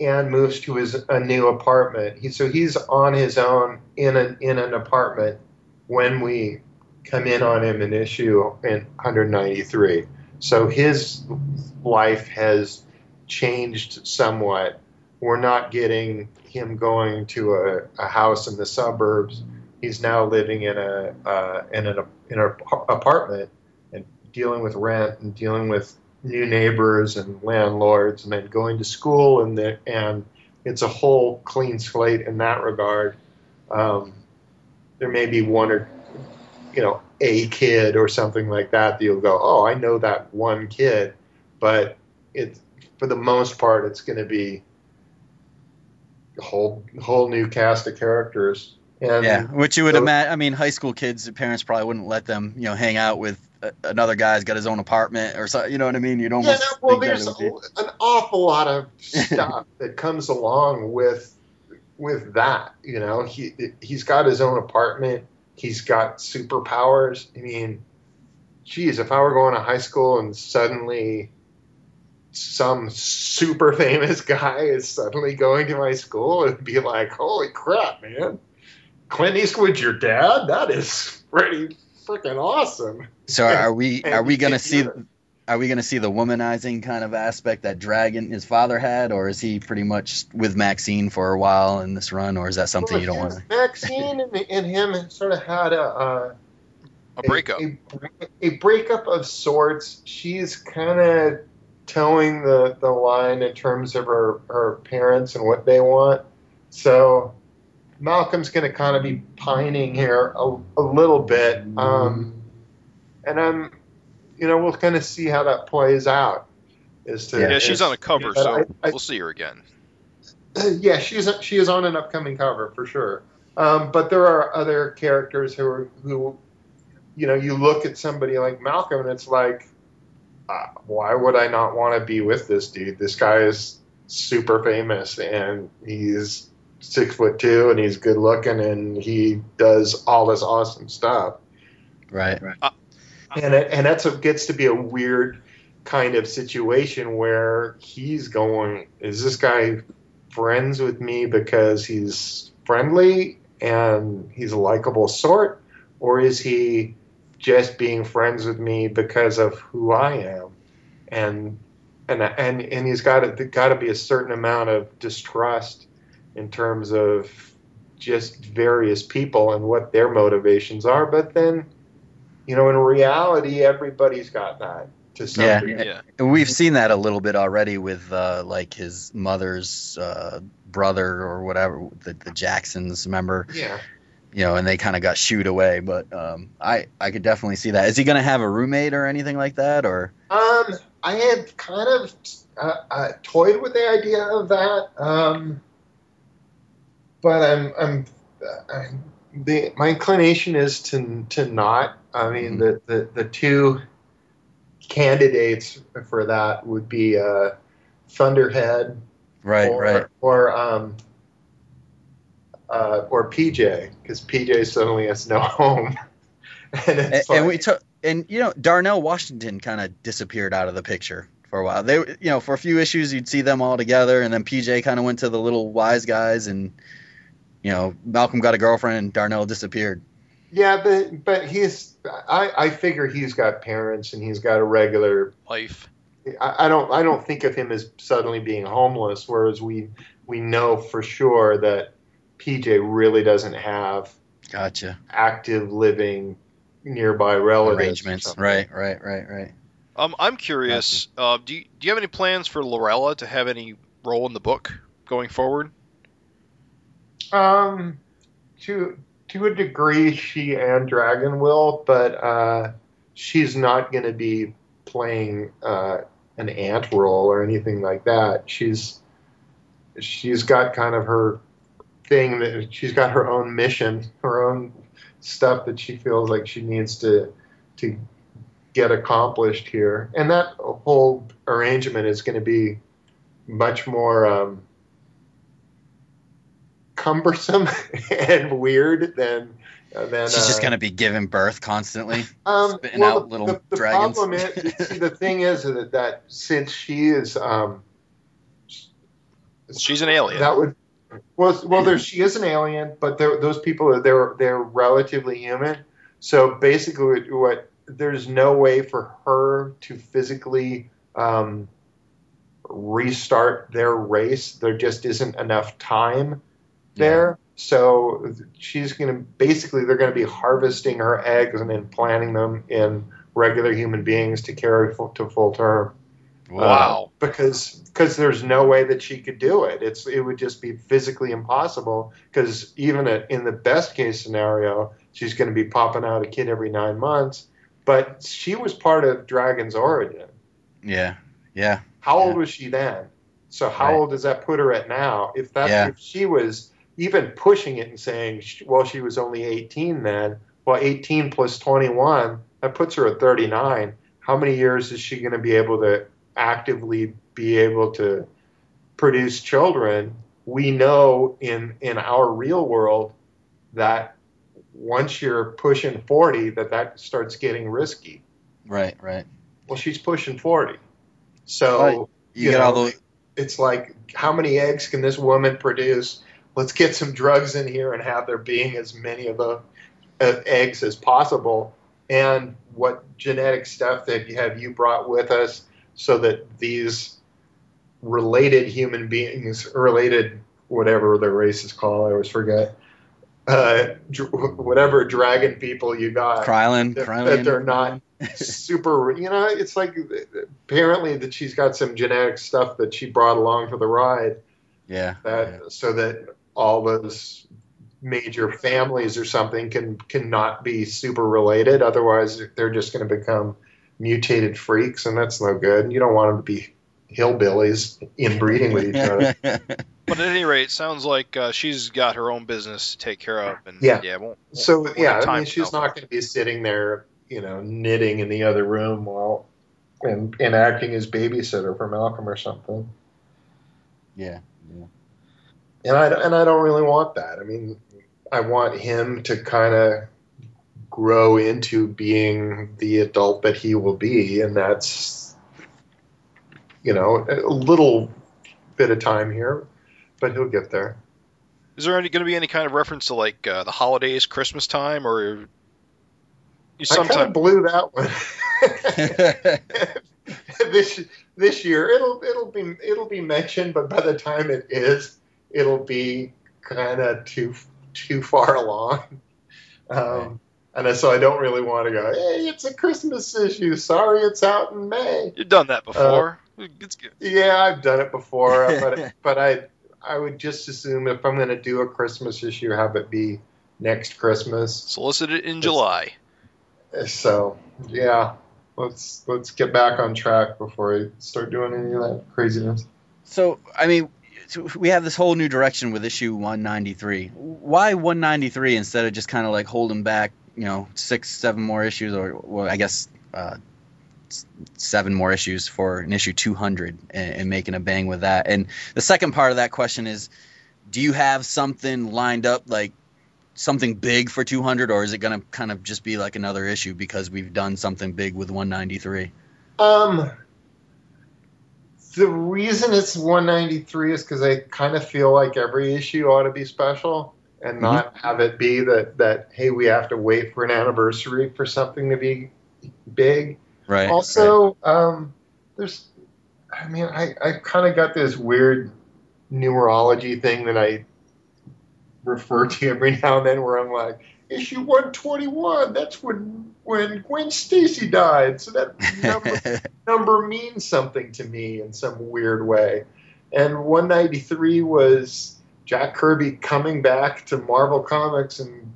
and moves to his a new apartment. He so he's on his own in an in an apartment when we come in on him in issue in 193. So his life has changed somewhat. We're not getting him going to a, a house in the suburbs. He's now living in a uh, in an in an apartment and dealing with rent and dealing with new neighbors and landlords and then going to school and the, and it's a whole clean slate in that regard. Um, there may be one or you know a kid or something like that that you'll go, oh, I know that one kid, but it for the most part it's going to be whole whole new cast of characters. And Yeah, which you would so- imagine. I mean, high school kids, their parents probably wouldn't let them, you know, hang out with another guy's got his own apartment or something. You know what I mean? You'd Yeah, no, well, there's be- an awful lot of stuff <laughs> that comes along with with that. You know, he he's got his own apartment. He's got superpowers. I mean, geez, if I were going to high school and suddenly some super famous guy is suddenly going to my school, it'd be like, holy crap, man! Clint Eastwood's your dad? That is pretty freaking awesome. So are we <laughs> are we gonna see are we gonna see the womanizing kind of aspect that Dragon his father had, or is he pretty much with Maxine for a while in this run, or is that something Well, you don't want yes, to? Maxine and, and him sort of had a. Uh, A breakup. A, a breakup of sorts. She's kind of towing the, the line in terms of her, her parents and what they want. So Malcolm's going to kind of be pining here a, a little bit. Um, and I'm, you know, we'll kind of see how that plays out. As to, yeah, she's on a cover, so I- I- we'll see her again. <clears throat> yeah, she's she is on an upcoming cover for sure. Um, but there are other characters who are who, you know, you look at somebody like Malcolm and it's like, uh, why would I not want to be with this dude? This guy is super famous and he's six foot two and he's good looking and he does all this awesome stuff Right. Right. and it, and that's what gets to be a weird kind of situation where he's going is this guy friends with me because he's friendly and he's a likable sort or is he just being friends with me because of who I am and and and and he's got to got to be a certain amount of distrust in terms of just various people and what their motivations are but then you know, in reality, everybody's got that to some Yeah. Yeah. We've seen that a little bit already with uh, like his mother's uh, brother or whatever, the, the Jacksons. Remember, Yeah. You know, and they kind of got shooed away. But um, I I could definitely see that. Is he gonna have a roommate or anything like that, or? Um, I had kind of uh, uh, toyed with the idea of that, um, but I'm, I'm, uh, I'm the my inclination is to to not. I mean, the, the the two candidates for that would be uh, Thunderhead Right, or, right. or um uh, or PJ because PJ suddenly has no <laughs> home, and And, it's and like, we took, and you know, Darnell Washington kind of disappeared out of the picture for a while. They, you know, for a few issues you'd see them all together, and then PJ kind of went to the little wise guys, and you know, Malcolm got a girlfriend, and Darnell disappeared. Yeah, but but he's I I figure he's got parents and he's got a regular Life. I, I don't I don't think of him as suddenly being homeless, whereas we we know for sure that PJ really doesn't have Gotcha. active living nearby relatives. Arrangements. Right, right, right, right. Um, I'm curious. Uh, do you, do you have any plans for Lorella to have any role in the book going forward? Um, to to a degree, she and Dragon will, but uh, she's not going to be playing uh, an ant role or anything like that. She's she's got kind of her thing that she's got her own mission, her own stuff that she feels like she needs to to get accomplished here, and that whole arrangement is going to be much more. Um, cumbersome <laughs> and weird than uh, than She's just uh, gonna be giving birth constantly. um, spitting well, out the, little the, the dragons. problem is, see, the <laughs> thing is that, that since she is um, She's an alien. that would well, well, there <clears throat> she is an alien, but those people are they're they're relatively human. So basically, what, what there's no way for her to physically um, restart their race. There just isn't enough time there. So she's going to basically they're going to be harvesting her eggs and then planting them in regular human beings to carry full, to full term. Wow. Uh, because because there's no way that she could do it. It's it would just be physically impossible. Because even at, in the best case scenario, she's going to be popping out a kid every nine months. But she was part of Dragon's origin. Yeah, yeah. How old was she then? So how Right. old does that put her at now? If that Yeah. if she was even pushing it and saying, well, she was only 18 then. Well, 18 plus 21 that puts her at 39. How many years is she going to be able to actively be able to produce children? We know in in our real world that once you're pushing 40, that that starts getting risky. Right, right. Well, she's pushing 40. So Right. You, You get know, all the it's like how many eggs can this woman produce let's get some drugs in here and have there being as many of the uh, eggs as possible and what genetic stuff that you have you brought with us so that these related human beings related whatever their race is called i always forget uh, dr- whatever dragon people you got Krylon, that- Krylon. that they're not super you know it's like apparently that she's got some genetic stuff that she brought along for the ride Yeah. that yeah. so that all those major families or something can cannot be super related otherwise they're just going to become mutated freaks and that's no good you don't want them to be hillbillies inbreeding with each other <laughs> But at any rate, it sounds like uh, she's got her own business to take care of, and Yeah. yeah, won't, won't- so won't yeah have i time mean she's not going to be sitting there you know knitting in the other room while and, and acting as babysitter for malcolm or something yeah. yeah. and I and I don't really want that. I mean, I want him to kind of grow into being the adult that he will be, and that's you know a little bit of time here, but he'll get there. Is there any going to be any kind of reference to like uh, the holidays, Christmas time, or you I kind of blew that one. <laughs> this this year it'll it'll be it'll be mentioned, but by the time it is, it'll be kind of too too far along. Um, and so I don't really want to go. Hey, it's a Christmas issue. Sorry, it's out in May. You've done that before. Uh, it's good. Yeah, I've done it before, <laughs> but but I I would just assume if I'm going to do a Christmas issue, have it be next Christmas. Solicited in July. So yeah, let's let's get back on track before I start doing any of that craziness. so, I mean, so we have this whole new direction with issue 193. Why 193 instead of just kind of like holding back, you know, six, seven more issues, or well, I guess uh, seven more issues for an issue 200 and, and making a bang with that? And the second part of that question is, do you have something lined up like? Something big for 200, or is it going to kind of just be like another issue because we've done something big with 193? Um, the reason it's 193 is because I kind of feel like every issue ought to be special and not have it be that that hey we have to wait for an anniversary for something to be big. Right. Also, um, there's, I mean, I I kind of got this weird numerology thing that I refer to every now and then where I'm like issue 121 that's when when Gwen Stacy died so that number, <laughs> number means something to me in some weird way and 193 was Jack Kirby coming back to Marvel Comics and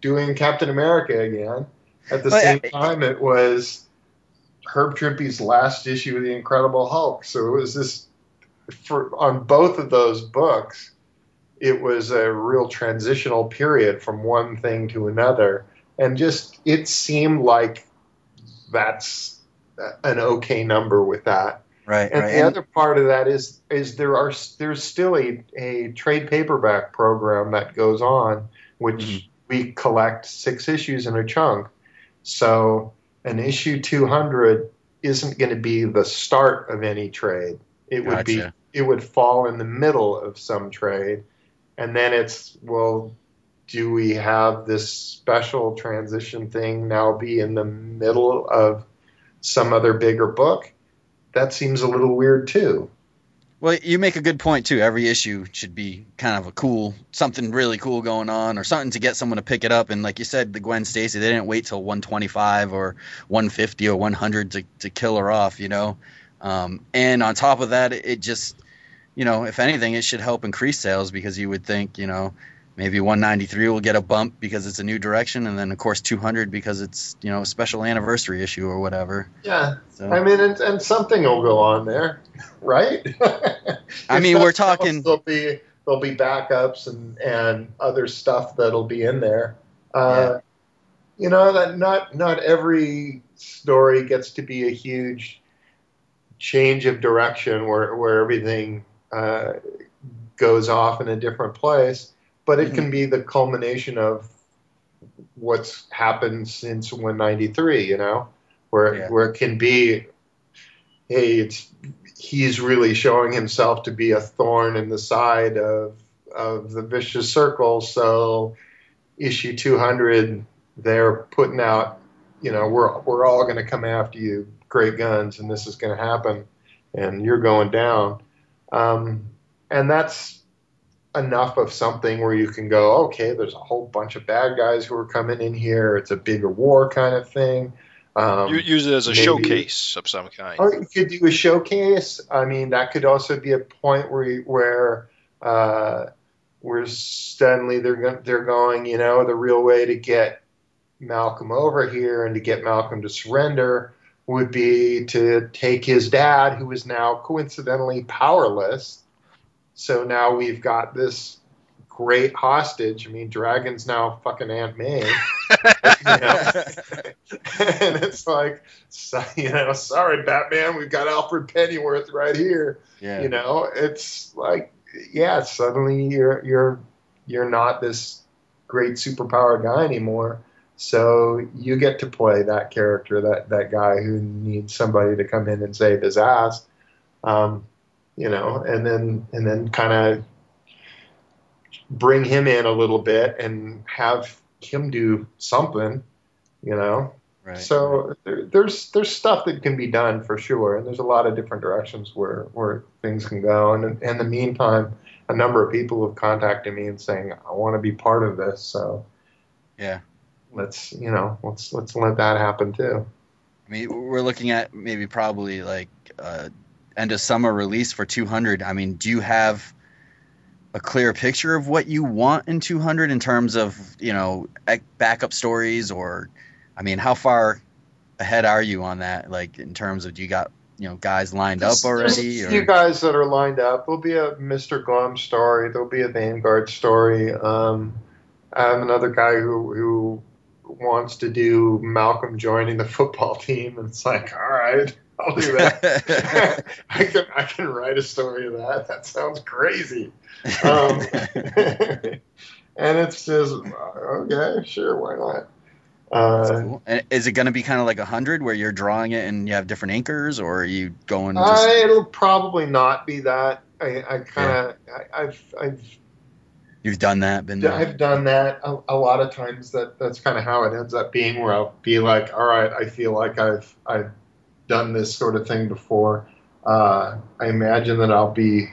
doing Captain America again. At the Well, same I- time it was Herb Trimpe's last issue of the Incredible Hulk. So it was this for on both of those books it was a real transitional period from one thing to another. And just it seemed like that's an okay number with that right. and right. the other part of that is is there are there's still a, a trade paperback program that goes on which Mhm. we collect six issues in a chunk so an issue 200 isn't going to be the start of any trade it would be it would fall in the middle of some trade and then it's well do we have this special transition thing now be in the middle of some other bigger book that seems a little weird too Well, you make a good point too. Every issue should be kind of a cool, something really cool going on, or something to get someone to pick it up. And like you said, the Gwen Stacy, they didn't wait till 125 or 150 or 100 to, to kill her off, you know. Um, and on top of that, it just, you know, if anything, it should help increase sales because you would think, you know, maybe 193 will get a bump because it's a new direction, and then of course 200 because it's you know a special anniversary issue or whatever. yeah. So i mean and, and something will go on there <laughs> right? <laughs> I mean, we're else, talking- there'll be there'll be backups and and other stuff that'll be in there. Uh, you know that not not every story gets to be a huge change of direction where where everything uh, goes off in a different place but it can be the culmination of what's happened since 193 you know where Yeah. where it can be hey it's he's really showing himself to be a thorn in the side of of the vicious circle. So issue 200 they're putting out you know we're we're all going to come after you great guns and this is going to happen and you're going down. Um, and that's enough of something where you can go okay there's a whole bunch of bad guys who are coming in here it's a bigger war kind of thing um, You use it as a maybe- showcase of some kind. or you could do a showcase. I mean, that could also be a point where you, where uh, where suddenly they're go- they're going. You know, the real way to get Malcolm over here and to get Malcolm to surrender would be to take his dad, who is now coincidentally powerless. So now we've got this great hostage. I mean, Dragon's now fucking Aunt May. <laughs> <laughs> and it's like, so, you know, sorry, Batman, we've got Alfred Pennyworth right here. yeah. You know, it's like, yeah, suddenly you're you're you're not this great superpower guy anymore. So you get to play that character, that that guy who needs somebody to come in and save his ass. Um, you know, and then and then kind of bring him in a little bit and have him do something. You know, right. so there, there's there's stuff that can be done for sure, and there's a lot of different directions where where things can go. And in the meantime, a number of people have contacted me and saying, "I want to be part of this." So yeah. let's you know let's let's let that happen too. I mean, we're looking at maybe probably like uh, end of summer release for 200. I mean, do you have a clear picture of what you want in 200 in terms of you know backup stories, or I mean, how far ahead are you on that? Like in terms of do you got you know guys lined There's- up already? There's a or- guys that are lined up. There'll be a Mr. Glum story. There'll be a Vanguard story. Um, I have another guy who who wants to do Malcolm joining the football <laughs> team, and it's like, all right, I'll do that. <laughs> I can I can write a story of that. That sounds crazy. Um, <laughs> and it's just okay, sure, why not? Uh, cool. And is it going to be kind of like a hundred where you're drawing it and you have different anchors, or are you going? Just, Uh, it'll probably not be that. I, I kind of, I've, I've, you've done that, been there. I've done that a, a lot of times. That that's kind of how it ends up being. Where I'll be like, all right, I feel like I've, I've done this sort of thing before. Uh, I imagine that I'll be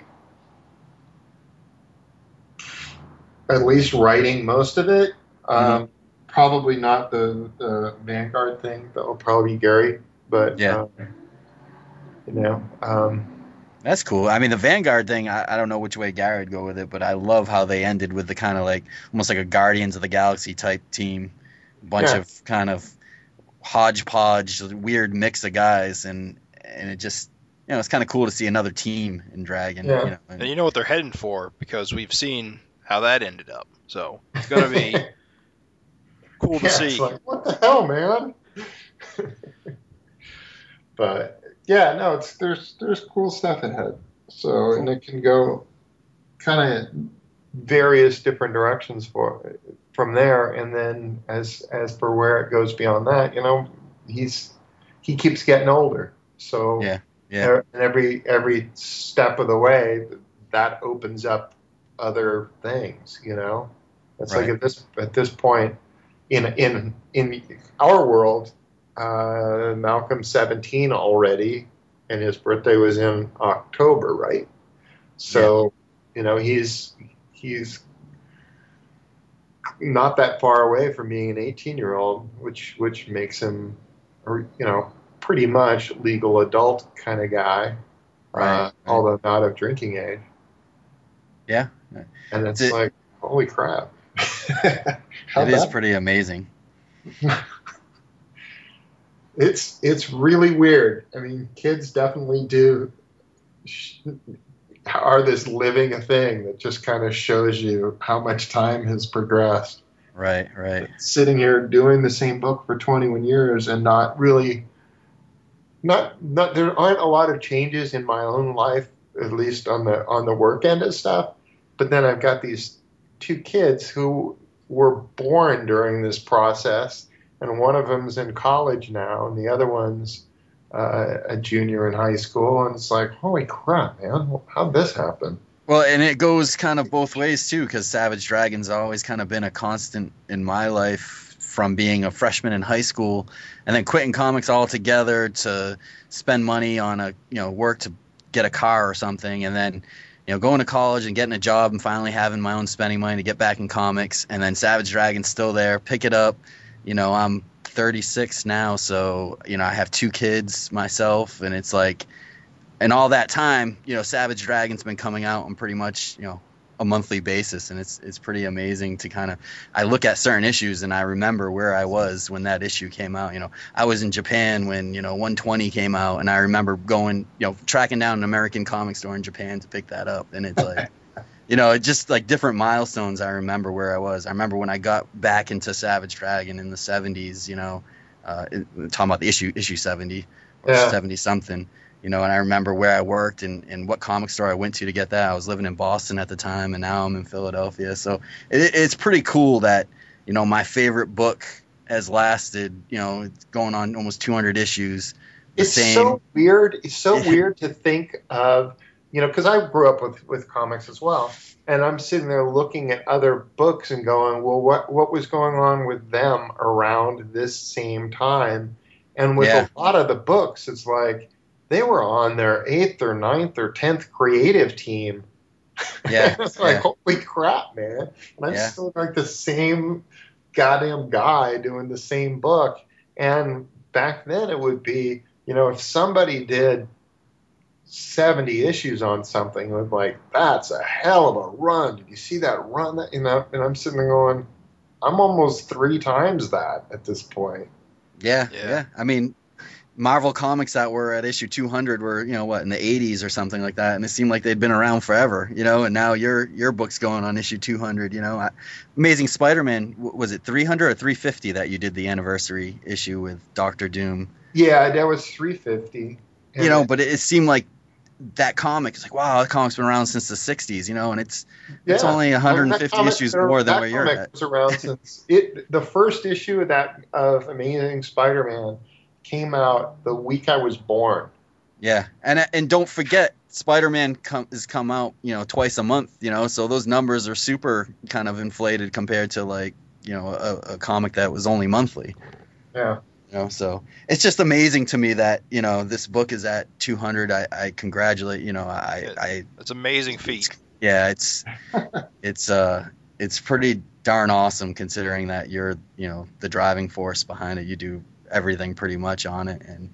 at least writing most of it. Um, Probably not the, the Vanguard thing. That will probably be Gary, but Yeah. um, you know. Um, That's cool. I mean, the Vanguard thing, I, I don't know which way Gary would go with it, but I love how they ended with the kind of like almost like a Guardians of the Galaxy type team, bunch Yeah. of kind of hodgepodge, weird mix of guys, and and it just you know it's kind of cool to see another team in Dragon. Yeah. You know, and- And you know what they're heading for because we've seen how that ended up. So it's gonna be <laughs> cool to yeah, see. It's like, what the hell, man? <laughs> but yeah, no, it's there's there's cool stuff ahead. So and it can go kind of various different directions for from there, and then as as for where it goes beyond that, you know, he's he keeps getting older. So Yeah, yeah. and every every step of the way, that opens up other things. You know, it's like at this at this point in in in our world, uh, Malcolm's seventeen already, and his birthday was in October, right? So you know he's he's not that far away from being an 18 year old, which which makes him, or you know, pretty much legal adult kind of guy, Right, uh, right. although not of drinking age. Yeah. And it's It- like, holy crap! <laughs> It is pretty amazing. <laughs> it's it's really weird. I mean, kids definitely do are this living a thing that just kind of shows you how much time has progressed. Right, right. Sitting here doing the same book for 21 years and not really not not there aren't a lot of changes in my own life at least on the on the work end of stuff. But then I've got these two kids who were born during this process and one of them's in college now, and the other one's uh, a junior in high school. And it's like, holy crap, man, how'd this happen? Well, and it goes kind of both ways too, because Savage Dragon's always kind of been a constant in my life from being a freshman in high school and then quitting comics altogether to spend money on a you know work to get a car or something, and then you know going to college and getting a job and finally having my own spending money to get back in comics, and then Savage Dragon's still there, pick it up. You know, I'm 36 now, so you know I have two kids myself, and it's like and all that time, you know, Savage Dragon's been coming out on pretty much, you know, a monthly basis, and it's it's pretty amazing to kind of. I look at certain issues and I remember where I was when that issue came out. You know, I was in Japan when you know 120 came out, and I remember going, you know, tracking down an American comic store in Japan to pick that up, and it's like. <laughs> You know, just like different milestones. I remember where I was. I remember when I got back into Savage Dragon in the '70s. You know, uh, talking about the issue issue 70 or Yeah. 70 something you know and i remember where i worked and, and what comic store i went to to get that i was living in boston at the time and now i'm in philadelphia so it, it's pretty cool that you know my favorite book has lasted you know it's going on almost 200 issues it's same so weird. It's so <laughs> weird to think of, you know, because I grew up with with comics as well, and I'm sitting there looking at other books and going, well, what what was going on with them around this same time? And with Yeah. a lot of the books, it's like they were on their eighth or ninth or tenth creative team. Yeah, <laughs> it's like yeah. holy crap, man! And I'm Yeah. still like the same goddamn guy doing the same book. And back then, it would be, you know, if somebody did 70 issues on something, it was like, that's a hell of a run. Did you see that run? That, you know, and I'm sitting there going, I'm almost three times that at this point. yeah, Yeah. yeah i mean marvel comics that were at issue 200 were you know what in the 80s or something like that and it seemed like they'd been around forever you know and now your your book's going on issue 200 you know I, amazing spider-man was it 300 or 350 that you did the anniversary issue with dr doom Yeah, that was 350. you know but it, it seemed like that comic is like, wow, that comic's been around since the '60s, you know, and it's Yeah. it's only 150 comic- issues there- more than where you're at. <laughs> Was around since it. The first issue of that of Amazing Spider-Man came out the week I was born. Yeah, and and don't forget, Spider-Man come, has come out, you know, twice a month, you know, so those numbers are super kind of inflated compared to like, you know, a, a comic that was only monthly. Yeah. You know, so it's just amazing to me that you know this book is at 200. I, I congratulate, you know, I, I It's amazing feat. yeah, it's <laughs> it's uh it's pretty darn awesome considering that you're you know the driving force behind it. You do everything pretty much on it, and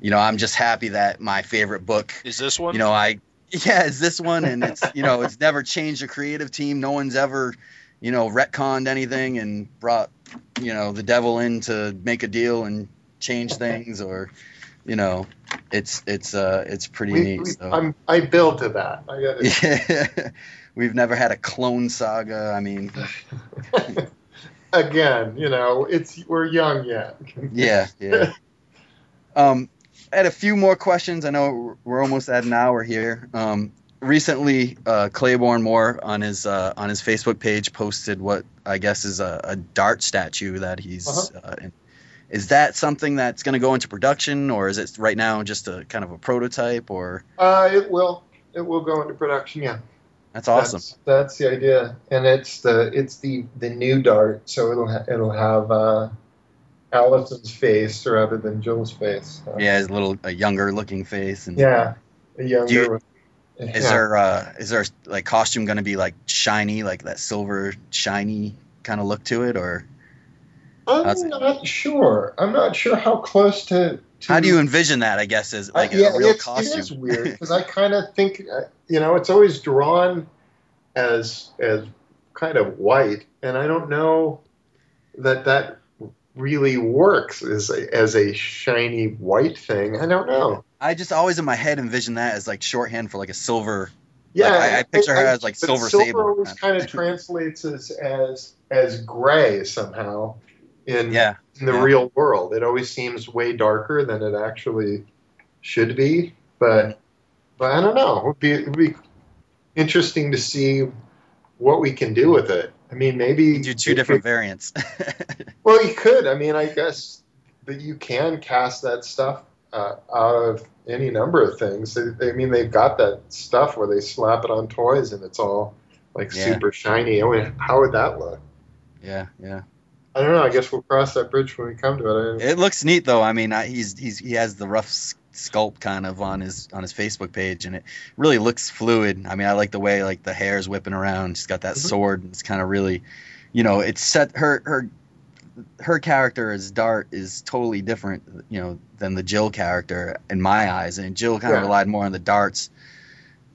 you know I'm just happy that my favorite book Is this one? you know i yeah it's this one and it's you know it's never changed the creative team no one's ever you know retconned anything and brought you know the devil in to make a deal and change things or you know it's it's uh it's pretty We, neat we, so. I'm, I build to that. I got <laughs> yeah we've never had a clone saga i mean. <laughs> Again, you know, it's we're young yet. <laughs> yeah yeah. Um I had a few more questions. I know we're almost at an hour here. Um recently uh, Clayburn Moore on his uh, on his Facebook page posted what I guess is a, a dart statue that he's. Uh-huh. Uh, in. Is that something that's going to go into production, or is it right now just a kind of a prototype? Or Uh, it will. It will go into production. Yeah. that's awesome. That's, that's the idea, and it's the it's the the new dart, so it'll ha- it'll have uh, Allison's face rather than Jill's face. Yeah, his little a younger looking face. And Yeah. A younger. You- with- Is yeah. there uh, is there like costume going to be like shiny, like that silver shiny kind of look to it, or I'm not sure. I'm not sure how close to. to how do you envision that? I guess is like Uh, yeah, a real it's, costume. It is weird <laughs> because I kind of think, uh, you know, it's always drawn as as kind of white, and I don't know that that really works as a, as a shiny white thing. I don't know. I just always in my head envision that as like shorthand for like a silver. Yeah, Like, I- I picture her as, like, Silver silver Sable. always kind of <laughs> translates as as as gray somehow in Yeah, in the yeah. real world. It always seems way darker than it actually should be. But but I don't know. It would be it would be interesting to see what we can do with it. I mean, maybe do two it- different it- variants. <laughs> well, you could. I mean, I guess that you can cast that stuff uh, out of any number of things. They, they, I mean, they've got that stuff where they slap it on toys and it's all like Yeah. super shiny. I mean, how would that look? yeah, yeah. I don't know. I guess we'll cross that bridge when we come to it. It looks neat though. I mean, I, he's he's he has the rough sculpt kind of on his on his Facebook page, and it really looks fluid. I mean, I like the way like the hair's whipping around. She's got that Mhm. sword. And it's kind of really, you know, it's set her her her character as Dart is totally different, you know, than the Jill character in my eyes. And Jill kind of Yeah. relied more on the darts.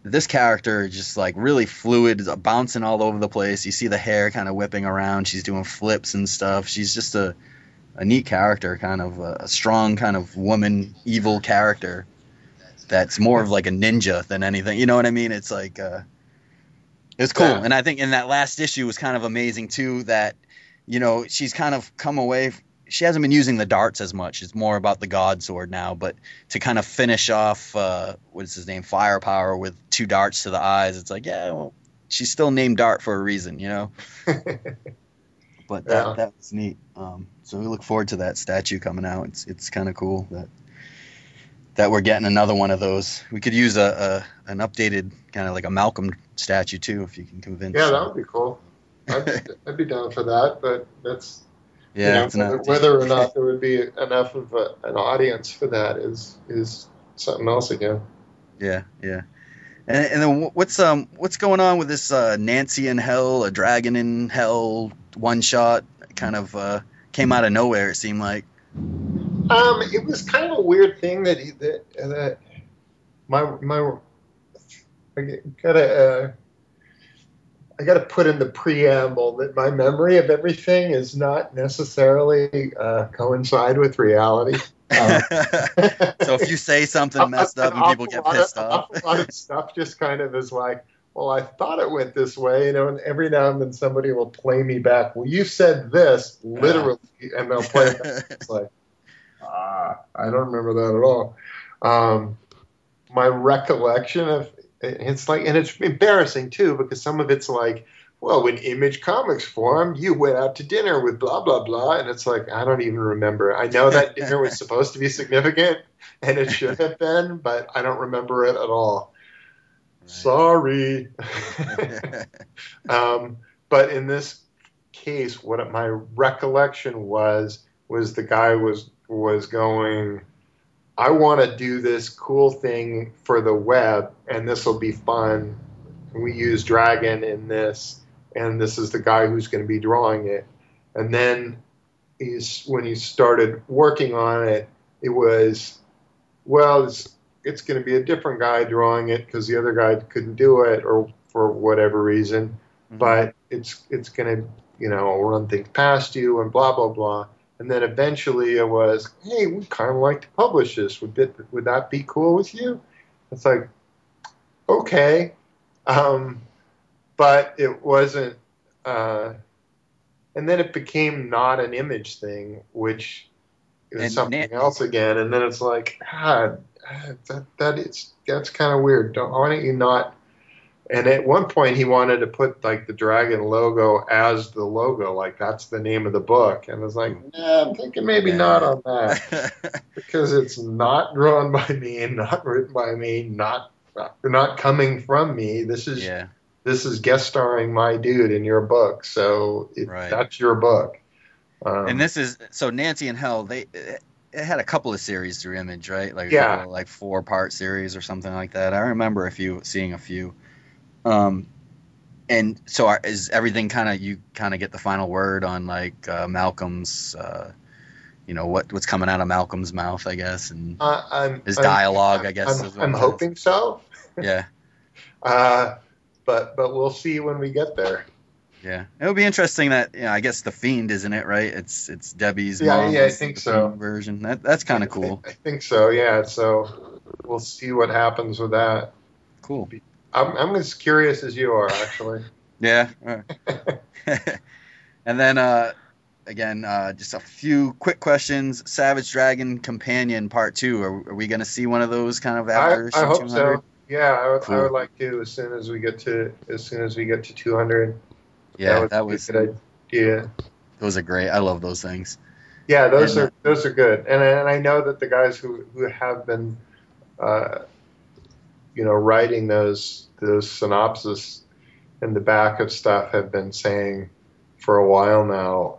This character is just like really fluid, bouncing all over the place. You see the hair kind of whipping around. She's doing flips and stuff. She's just a a neat character, kind of a, a strong kind of woman, evil character. That's more of like a ninja than anything. You know what I mean? It's like uh, it's cool. Yeah. And I think in that last issue was kind of amazing too. That you know she's kind of come away. She hasn't been using the darts as much. It's more about the God Sword now. But to kind of finish off, uh, what's his name, Firepower with two darts to the eyes. It's like, yeah, well, she's still named Dart for a reason, you know. <laughs> But that, Yeah. that was neat. Um, so we look forward to that statue coming out. It's it's kind of cool that that we're getting another one of those. We could use a, a an updated kind of like a Malcolm statue too, if you can convince. yeah, that would be cool. I'd, <laughs> I'd be down for that, but that's yeah, you know, whether, or not there would be enough of a, an audience for that is is something else again. Yeah, yeah. And, and then what's um what's going on with this uh, Nancy in Hell, a Dragon in Hell one shot? Kind of uh, came out of nowhere. It seemed like. Um, it was kind of a weird thing that he, that, that my my I gotta uh, I gotta put in the preamble that my memory of everything is not necessarily uh, coincide with reality. Um, <laughs> so if you say something messed up and people get pissed of, off. awful lot of stuff just kind of is like, well, I thought it went this way, you know, and every now and then somebody will play me back. Well, you said this literally, and they'll play it back. <laughs> It's like, ah, I don't remember that at all. Um, my recollection of it's like, and it's embarrassing too because some of it's like, well, when Image Comics formed, you went out to dinner with blah blah blah, and it's like I don't even remember. I know that <laughs> dinner was supposed to be significant, and it should have been, but I don't remember it at all. Right. Sorry. <laughs> um, but in this case, what my recollection was was the guy was was going. I want to do this cool thing for the web, and this will be fun. We use Dragon in this, and this is the guy who's going to be drawing it. And then he's when he started working on it, it was well, it's, it's going to be a different guy drawing it because the other guy couldn't do it or for whatever reason. Mhm. But it's it's going to you know run things past you and blah blah blah. And then eventually it was, hey, we kind of like to publish this. Would that, would that be cool with you? It's like, okay. Um, but it wasn't. Uh, and then it became not an image thing, which is And something else again. And then it's like, God, that, that is that's kind of weird. Don't, why don't you not? And at one point, he wanted to put like the dragon logo as the logo, like that's the name of the book. And I was like, nah, I'm thinking maybe not on that <laughs> because it's not drawn by me and not written by me, not not coming from me. This is yeah. this is guest starring my dude in your book, so it, Right. that's your book. Um, And this is so Nancy in Hell. They it had a couple of series through Image, right? Like Yeah. like four part series or something like that. I remember a few seeing a few. Um, and so are, is everything kind of you kind of get the final word on like uh, Malcolm's, uh, you know what what's coming out of Malcolm's mouth, I guess, and uh, I'm, his dialogue, I guess. I'm, I'm is. hoping so, <laughs> Yeah, uh, but but we'll see when we get there. yeah. It would be interesting that you know I guess the Fiend isn't it, right? It's it's Debbie's. Yeah, mom yeah, I think so. Version that that's kind of cool. I, I think so. Yeah. So we'll see what happens with that. Cool. I'm I'm as curious as you are, actually. <laughs> Yeah. <laughs> and then uh, again, uh, just a few quick questions. Savage Dragon Companion Part Two. Are, are we going to see one of those kind of I, after I issue hope 200? so. Yeah, I would, I would like to as soon as we get to as soon as we get to 200. Yeah, would that be a was good idea. those are great. I love those things. Yeah, those And, are those are good, and and I know that the guys who who have been, uh, you know, writing those those synopses in the back of stuff have been saying for a while now,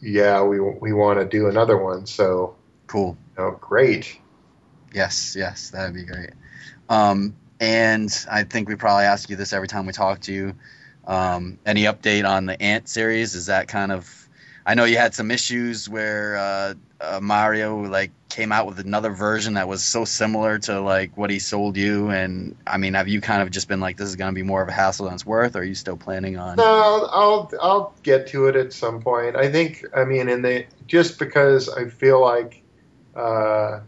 yeah, we we want to do another one. So, Cool. you know, great. Yes, yes, that'd be great. Um, and I think we probably ask you this every time we talk to you. Um, any update on the Ant series? Is that kind of? I know you had some issues where uh, uh, Mario like came out with another version that was so similar to like what he sold you, and I mean, have you kind of just been like, this is going to be more of a hassle than it's worth, or are you still planning on? No, I'll, I'll get to it at some point. I think I mean, in the just because I feel like uh,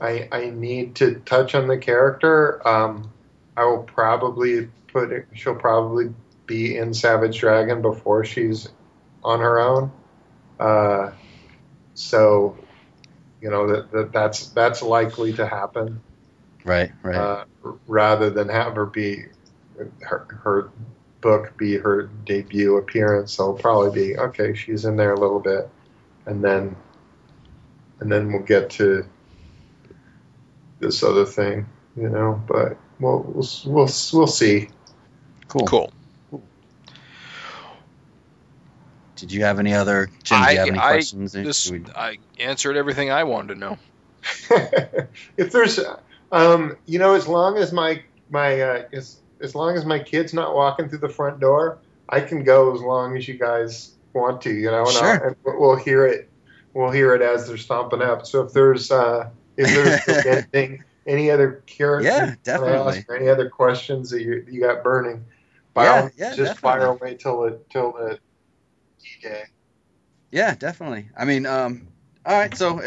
I I need to touch on the character, um, I will probably put it. She'll probably be in Savage Dragon before she's on her own. Uh, so, you know that, that that's that's likely to happen Right, right. uh, rather than have her be her, her book be her debut appearance. So it'll probably be okay. She's in there a little bit, and then and then we'll get to this other thing, you know. But we'll we'll we'll, we'll see. cool. Cool. Did you have any other? Jim, do you have any I- I questions? This We- I answered everything I wanted to know. <laughs> if there's, um, you know, as long as my my uh, as as long as my kid's not walking through the front door, I can go as long as you guys want to. You know, and, I'll- Sure. and we'll hear it. We'll hear it as they're stomping up. So if there's uh, if there's <laughs> anything, any other character, Yeah, definitely. or any other questions that you you got burning, by Yeah, all yeah, just fire away till it till the D-Day. Yeah, definitely. I mean, um, all right. So,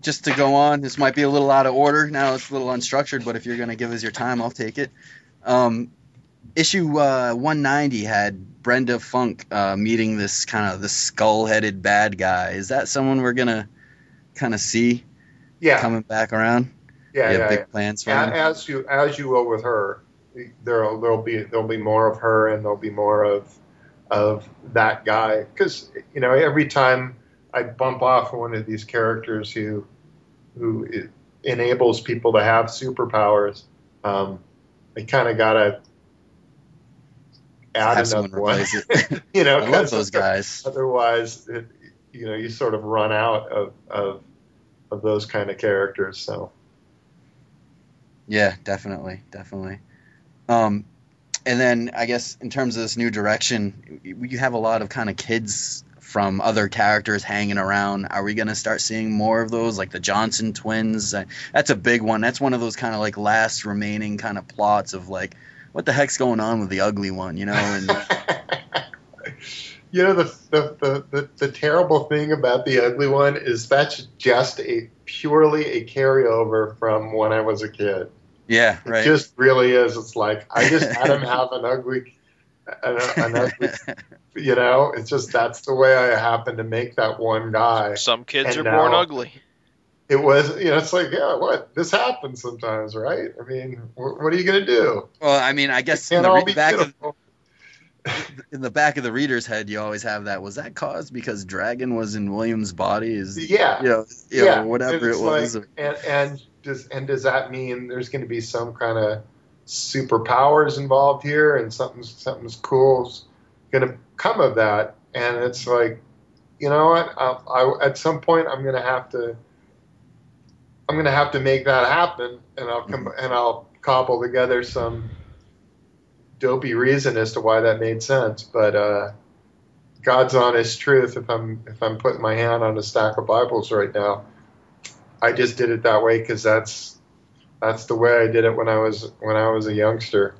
just to go on, this might be a little out of order. Now it's a little unstructured, but if you're going to give us your time, I'll take it. Um, issue uh, 190 had Brenda Funk uh, meeting this kind of the skull-headed bad guy. Is that someone we're gonna kind of see Yeah, coming back around? Yeah, you yeah, big yeah. plans for A- him. as you as you will with her, there'll there'll be there'll be more of her and there'll be more of of that guy because you know every time I bump off one of these characters who who enables people to have superpowers, um, I kind of gotta add have another one. <laughs> you know, <laughs> I love those guys. Otherwise, it, you know, you sort of run out of of of those kind of characters. So. Yeah, definitely, definitely. Um, and then I guess in terms of this new direction, you have a lot of kind of kids from other characters hanging around. Are we going to start seeing more of those, like the Johnson twins? Uh, That's a big one. That's one of those kind of like last remaining kind of plots of like, what the heck's going on with the ugly one, you know? And <laughs> you know the, the the, the the terrible thing about the ugly one is that's just a purely a carryover from when I was a kid. Yeah, It right. just really is. It's like I just had him <laughs> have an ugly, an, an ugly. You know, it's just that's the way I happened to make that one guy. Some kids And are born ugly. It was, you know, it's like, yeah, what? This happens sometimes, right? I mean, wh- what are you gonna do? well, I mean, I guess in the, re- be back of, in the back of the reader's head, you always have that. Was that caused because Dragon was in William's body? Is Yeah, you know, you yeah, know whatever it was. like- and and does and does that mean there's going to be some kind of superpowers involved here, and something something's cool's going to come of that? And it's like, you know what? I, I, at some point, I'm going to have to. I'm going to have to make that happen, and I'll come and I'll cobble together some dopey reason as to why that made sense. But uh, God's honest truth, if I'm if I'm putting my hand on a stack of Bibles right now, I just did it that way because that's that's the way I did it when I was when I was a youngster,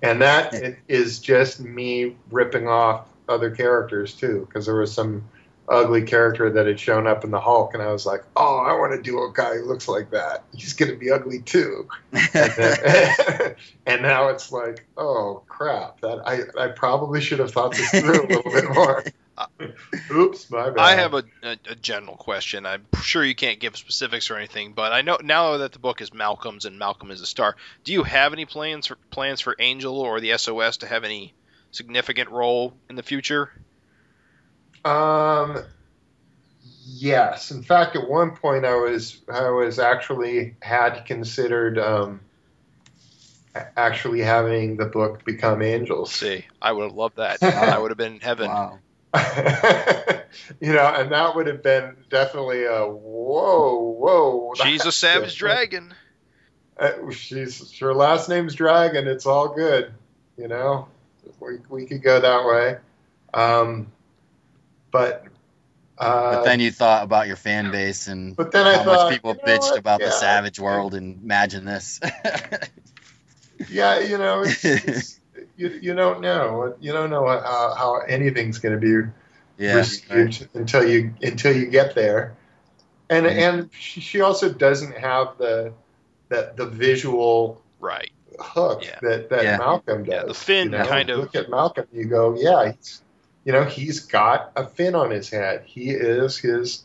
and that is just me ripping off other characters too because there was some ugly character that had shown up in the Hulk, and I was like, oh, I want to do a guy who looks like that. He's gonna be ugly too. And, then, <laughs> and now it's like, oh crap! That I I probably should have thought this through a little bit more. <laughs> Oops, my bad. I have a, a, a general question. I'm sure you can't give specifics or anything, but I know now that the book is Malcolm's and Malcolm is a star. Do you have any plans for plans for Angel or the SOS to have any significant role in the future? Um, yes. In fact, at one point, I was I was actually had considered um, actually having the book become Angels. See, I would have loved that. <laughs> I would have been in heaven. wow. <laughs> you know, and that would have been definitely a whoa, whoa. She's a savage dragon. Uh, she's her last name's Dragon. It's all good. You know, we we could go that way. Um, but. Uh, But then you thought about your fan base and But then I how thought, much people you know bitched what? about the savage world and imagine this. <laughs> Yeah, you know, it's, it's, you, you don't know. You don't know how, how anything's going to be yeah. received until you until you get there. And Mhm. and she she also doesn't have the that the visual Right. hook Yeah. that that Yeah. Malcolm does. Yeah, the fin you know? kind of- Look at Malcolm. You go, yeah, he's, you know, he's got a fin on his head. He is his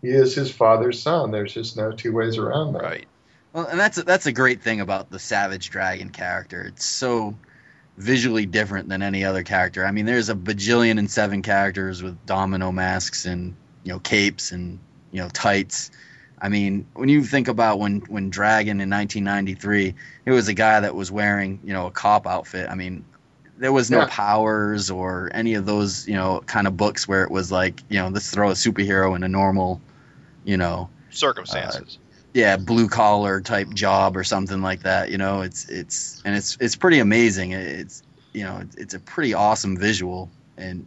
he is his father's son. There's just no two ways around that. Right. Well, and that's that's a great thing about the Savage Dragon character. It's so visually different than any other character. I mean, there's a bajillion and seven characters with domino masks and you know capes and you know tights. I mean, when you think about when when Dragon in 1993, it was a guy that was wearing you know a cop outfit. I mean, there was no Yeah. powers or any of those you know kind of books where it was like you know let's throw a superhero in a normal you know Circumstances. yeah blue collar type job or something like that you know it's it's and it's it's pretty amazing it's you know it's, a pretty awesome visual and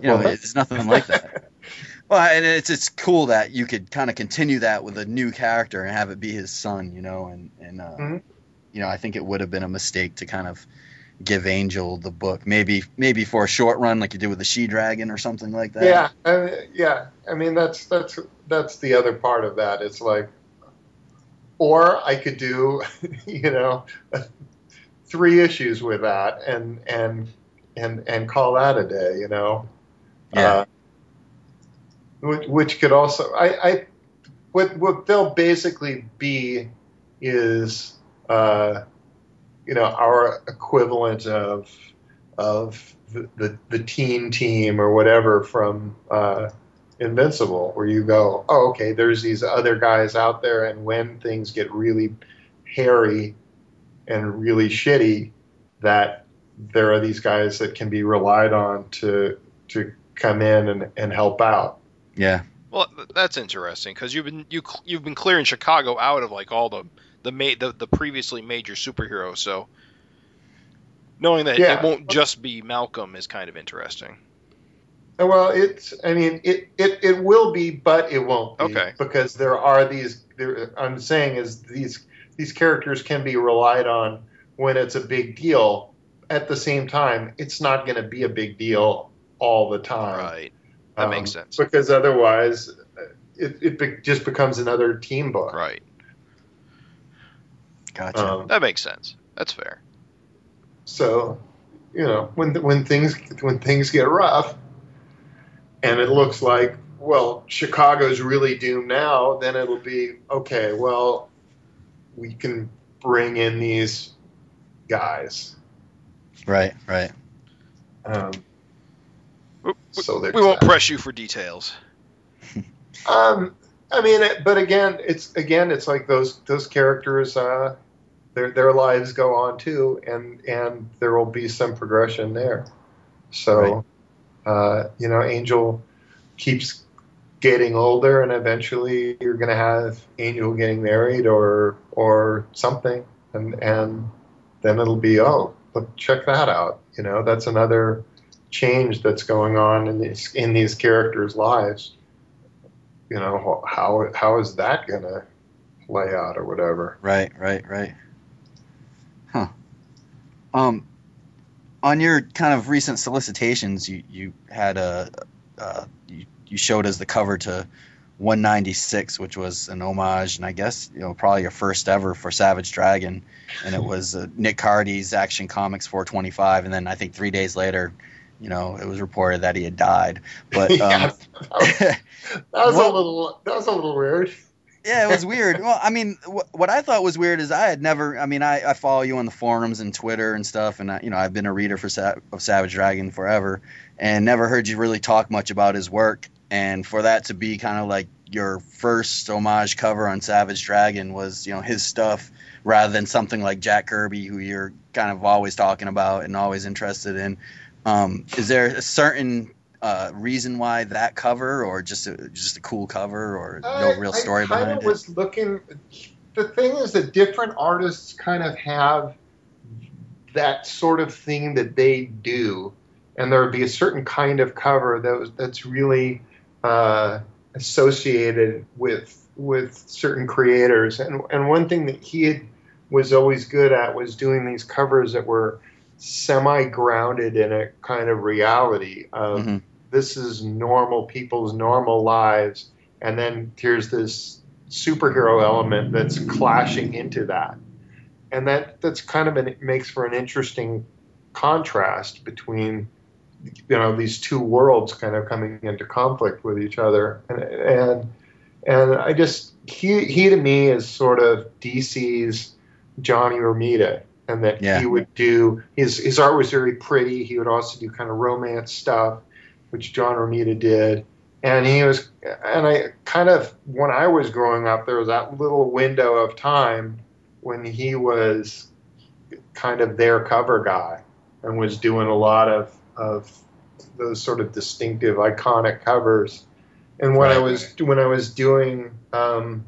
you know it's nothing like that <laughs> well and it's it's cool that you could kind of continue that with a new character and have it be his son you know and and uh, Mhm. you know i think it would have been a mistake to kind of give angel the book maybe maybe for a short run like you did with the she dragon or something like that Yeah, I yeah. I mean, that's that's that's the other part of that. It's like, or I could do, <laughs> you know, <laughs> three issues with that and and and and call that a day. You know. Yeah. Uh, which, which could also I I what what they'll basically be is uh, you know our equivalent of of the, the, the teen team or whatever from uh, Invincible, where you go, oh, okay, there's these other guys out there, and when things get really hairy and really shitty, that there are these guys that can be relied on to to come in and, and help out. Yeah. Well, that's interesting because you've been you you've been clearing Chicago out of like all the the ma- the, the previously major superhero. so knowing that Yeah. it won't just be Malcolm is kind of interesting. Uh, Well, it's. I mean, it, it, it will be, but it won't be. Okay. Because there are these. There, I'm saying is these these characters can be relied on when it's a big deal. At the same time, it's not going to be a big deal all the time. Right. That Um, makes sense. Because otherwise, it, it be, just becomes another team book. Right. Gotcha. Um, That makes sense. That's fair. So, you know, when when things when things get rough, and it looks like well Chicago's really doomed now, then it'll be okay. Well, we can bring in these guys. right. Right. Um, We, so we won't that. press you for details. <laughs> Um, I mean, it- but again, it's again, it's like those those characters. Uh, their their lives go on too, and and there will be some progression there. So, uh, you know, Angel keeps getting older, and eventually you're going to have Angel getting married or or something, and and then it'll be oh, look, check that out. You know, that's another change that's going on in these in these characters' lives you know how how is that gonna play out or whatever Right, right, right. Um, on your kind of recent solicitations, you you had a uh, you, you showed us the cover to 196, which was an homage, and I guess you know probably your first ever for Savage Dragon, and it was uh, Nick Cardy's Action Comics 425, and then I think three days later, you know, it was reported that he had died. But <laughs> um, Yeah, <laughs> that was, that was Well- a little that was a little weird Yeah, it was <laughs> weird. Well, I mean, wh- what I thought was weird is I had never. I mean, I, I follow you on the forums and Twitter and stuff, and I, you know I've been a reader for Sa- of Savage Dragon forever, and never heard you really talk much about his work. And for that to be kind of like your first homage cover on Savage Dragon was, you know, his stuff rather than something like Jack Kirby, who you're kind of always talking about and always interested in. Um, is there a certain uh, reason why that cover, or just a, just a cool cover, or no real story I, behind kind it? of was looking the thing is that different artists kind of have that sort of thing that they do and there would be a certain kind of cover that was that's really uh, associated with with certain creators and and one thing that he had, was always good at was doing these covers that were semi grounded in a kind of reality of Mhm. This is normal people's normal lives and then here's this superhero element that's clashing into that. And that that's kind of an, it makes for an interesting contrast between you know these two worlds kind of coming into conflict with each other. And and and I just he he to me is sort of DC's Johnny Romita and that Yeah. he would do his his art was very pretty. He would also do kind of romance stuff which John Romita did. And he was and I kind of when I was growing up there was that little window of time when he was kind of their cover guy and was doing a lot of of those sort of distinctive iconic covers. And when I was when I was doing um,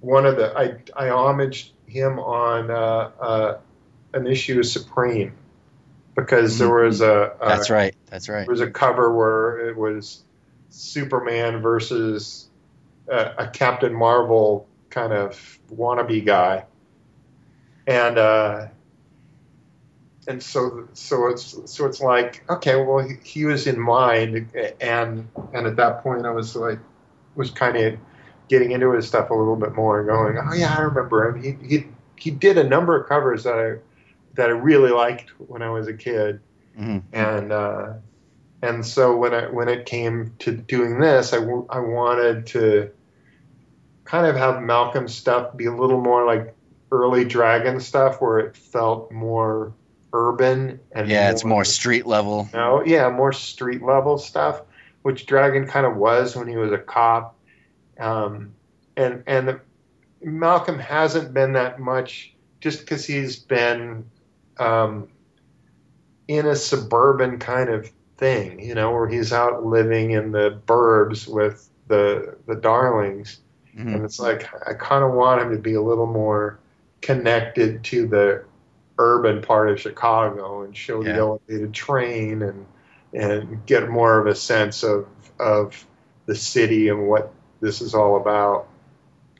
one of the I I homaged him on uh, uh, an issue of Supreme because there was a, a That's right. That's right. there was a cover where it was Superman versus a, a Captain Marvel kind of wannabe guy, and uh, and so so it's so it's like okay, well he, he was in mind, and and at that point I was like was kind of getting into his stuff a little bit more, and going, oh yeah, I remember him. He he he did a number of covers that I that I really liked when I was a kid Mhm. and uh, and so when I when it came to doing this, I, w- I wanted to kind of have Malcolm's stuff be a little more like early Dragon stuff where it felt more urban and Yeah, it's more street level. no, yeah, more street level stuff, which Dragon kind of was when he was a cop. Um, and and the, Malcolm hasn't been that much just because he's been um, in a suburban kind of thing, you know, where he's out living in the burbs with the the darlings, Mhm. and it's like I kind of want him to be a little more connected to the urban part of Chicago and show the elevated train and and get more of a sense of of the city and what this is all about.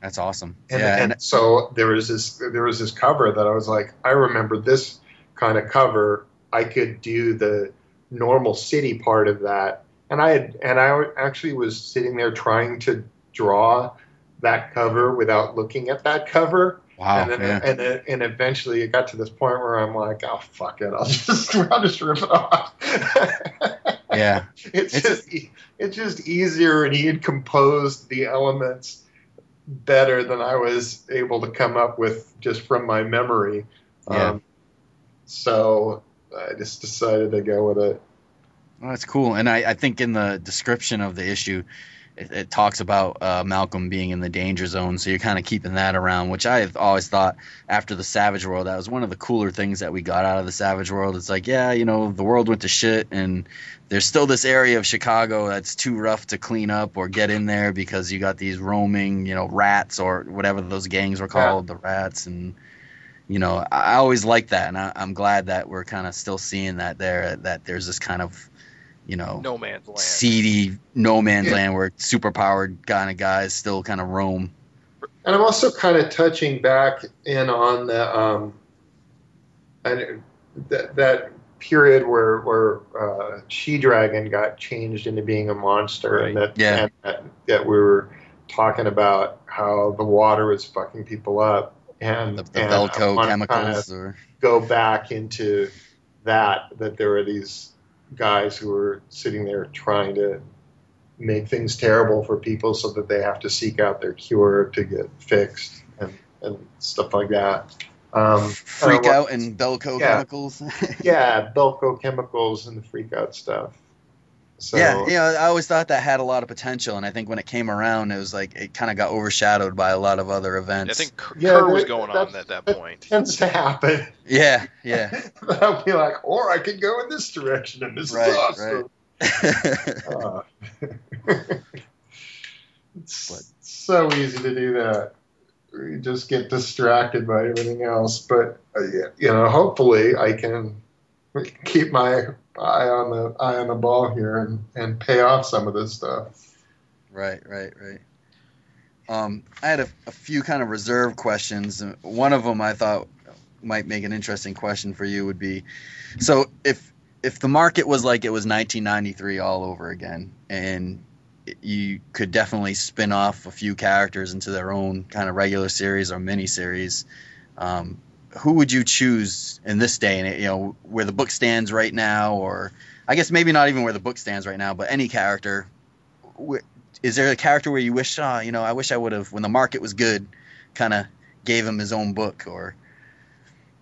That's awesome. And, yeah, and so there was this there was this cover that I was like, I remember this kind of cover. I could do the normal city part of that, and I had and I actually was sitting there trying to draw that cover without looking at that cover. wow. and then yeah. and then, and eventually it got to this point where I'm like, oh fuck it, I'll <laughs> just I'll just rip it off. <laughs> yeah. it's, It's- just e- it's just easier, and he had composed the elements better than I was able to come up with just from my memory. Yeah. Um, so I just decided to go with it. Well, that's cool. And I, I think in the description of the issue, it, it talks about uh, Malcolm being in the danger zone. So you're kind of keeping that around, which I've always thought after the Savage World, that was one of the cooler things that we got out of the Savage World. It's like, yeah, you know, the world went to shit, and there's still this area of Chicago that's too rough to clean up or get in there because you got these roaming, you know, rats or whatever those gangs were called, the rats. And, you know, I I always like that. And I, I'm glad that we're kind of still seeing that there, that there's this kind of, you know, No man's land. seedy no man's Yeah. land where super powered kind of guys still kind of roam. And I'm also kind of touching back in on the um, and that, that period where where uh, She Dragon got changed into being a monster, and that, Yeah. and that that we were talking about how the water was fucking people up, and The, the and Belco chemicals kinda or go back into that that there are these guys who are sitting there trying to make things terrible for people so that they have to seek out their cure to get fixed and, and stuff like that. Um, freak out and Belco yeah. chemicals. <laughs> yeah, Belco chemicals and the freak out stuff. So yeah, you know, I always thought that had a lot of potential, and I think when it came around, it was like it kind of got overshadowed by a lot of other events. I think Kerr Yeah, Kerr was going on at that that point. tends to happen. Yeah, <laughs> yeah, I'll be like, or I could go in this direction, and this Right, is awesome. right. <laughs> Uh, <laughs> it's so easy to do that. You just get distracted by everything else. But uh, you know, hopefully, I can keep my eye on the eye on the ball here and and pay off some of this stuff. Right, right, right. Um, I had a, a few kind of reserve questions. One of them I thought might make an interesting question for you would be, so if if the market was like it was 1993 all over again, and you could definitely spin off a few characters into their own kind of regular series or mini series, um, who would you choose in this day and you know where the book stands right now, or I guess maybe not even where the book stands right now, but any character. Is there a character where you wish, oh, you know, I wish I would have when the market was good, kind of gave him his own book, or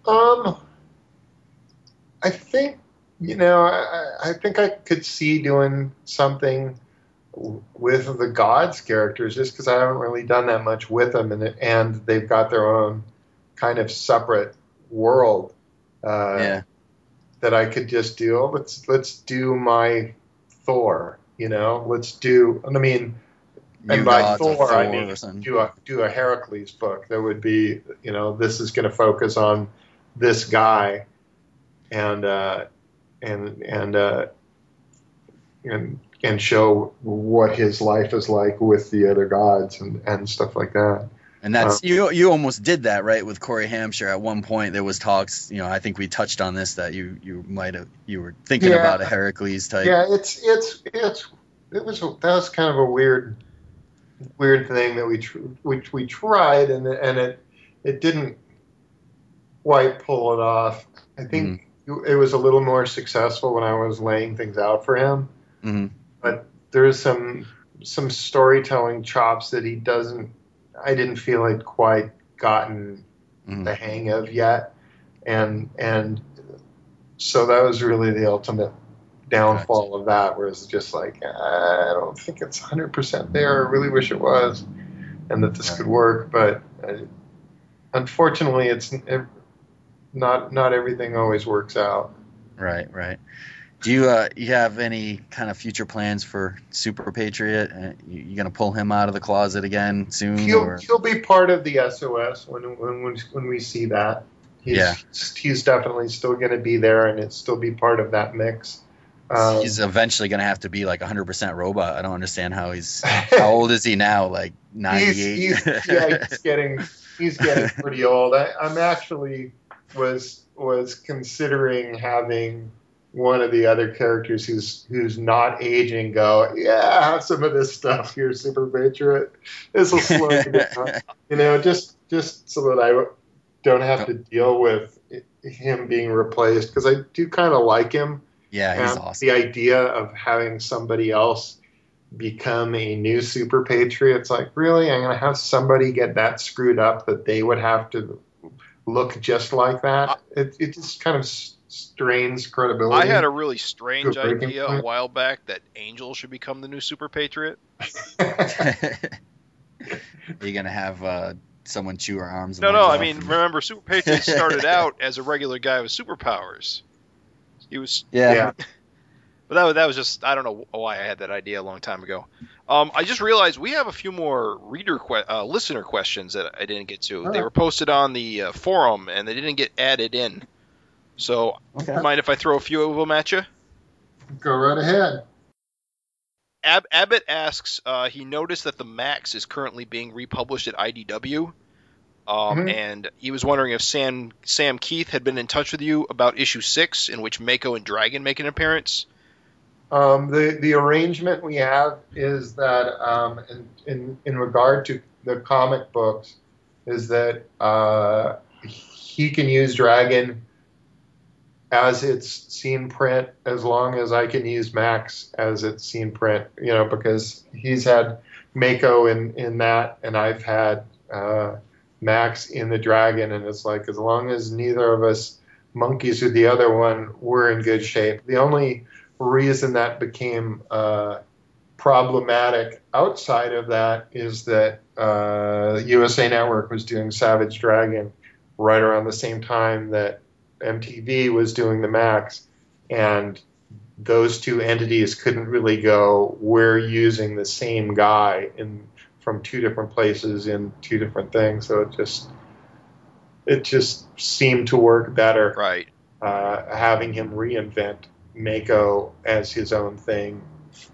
Um, I think you know, I, I think I could see doing something with the gods characters, just because I haven't really done that much with them, and and they've got their own kind of separate world. Uh, yeah, that I could just do. Oh, let's let's do my Thor. You know, let's do. I mean, New and by Gods or Thor, I mean do a do a Heracles book that would be. You know, this is going to focus on this guy, and uh, and and uh, and and show what his life is like with the other gods and and stuff like that. And that's you. You almost did that, right? With Corey Hamscher. At one point, there was talks. You know, I think we touched on this that you you might have you were thinking Yeah. about a Heracles type. Yeah, it's it's it's it was that was kind of a weird weird thing that we tr- which we tried and and it it didn't quite pull it off. I think it was a little more successful when I was laying things out for him. hmm But there's some some storytelling chops that he doesn't. I didn't feel had quite gotten Mhm. the hang of yet, and and so that was really the ultimate downfall of that, where it's just like I don't think it's 100 percent there. I really wish it was, and that this Right. could work, but uh, unfortunately, it's it, not not everything always works out. Right, right. Do you uh, you have any kind of future plans for Super Patriot? Uh, you, you gonna pull him out of the closet again soon? He'll or? he'll be part of the SOS when when when, when we see that. He's, Yeah. he's definitely still going to be there, and it's still be part of that mix. Um, he's eventually gonna have to be like 100% robot. I don't understand how he's. <laughs> How old is he now? Like 98. he's, he's, yeah, he's getting he's getting pretty old. I, I'm actually was was considering having one of the other characters who's who's not aging go, yeah, have some of this stuff here, Super Patriot. This will slow you down. <laughs> You know, just just so that I don't have to deal with him being replaced because I do kind of like him. yeah, he's And awesome. The idea of having somebody else become a new super patriot, it's like, really? I'm going to have somebody get that screwed up that they would have to look just like that? Uh, it, it just kind of strains credibility. I had a really strange Good breaking idea a while back that Angel should become the new Super Patriot. <laughs> Are you gonna have uh, someone chew her arms? No, no, I mean, and- remember, Super Patriot <laughs> started out as a regular guy with superpowers. He was, yeah. Yeah. <laughs> but that was, that was just, I don't know why I had that idea a long time ago. Um, I just realized we have a few more reader, que- uh, listener questions that I didn't get to. They Oh. were posted on the uh, forum and they didn't get added in. So, Okay. mind if I throw a few of them at you? Go right ahead. Ab- Abbott asks, uh, he noticed that the Maxx is currently being republished at IDW, um, Mhm. and he was wondering if Sam Sam Kieth had been in touch with you about issue six, in which Mako and Dragon make an appearance. Um, the the arrangement we have is that um, in, in in regard to the comic books, is that uh, he can use Dragon as its scene print as long as I can use Maxx as its scene print. You know, because he's had Mako in in that, and I've had uh, Maxx in the Dragon, and it's like as long as neither of us monkeys with the other one, we're in good shape. The only reason that became uh, problematic outside of that is that uh, USA Network was doing Savage Dragon right around the same time that MTV was doing the Maxx, and those two entities couldn't really go. We're using the same guy in from two different places in two different things, so it just it just seemed to work better Right. uh, having him reinvent Mako as his own thing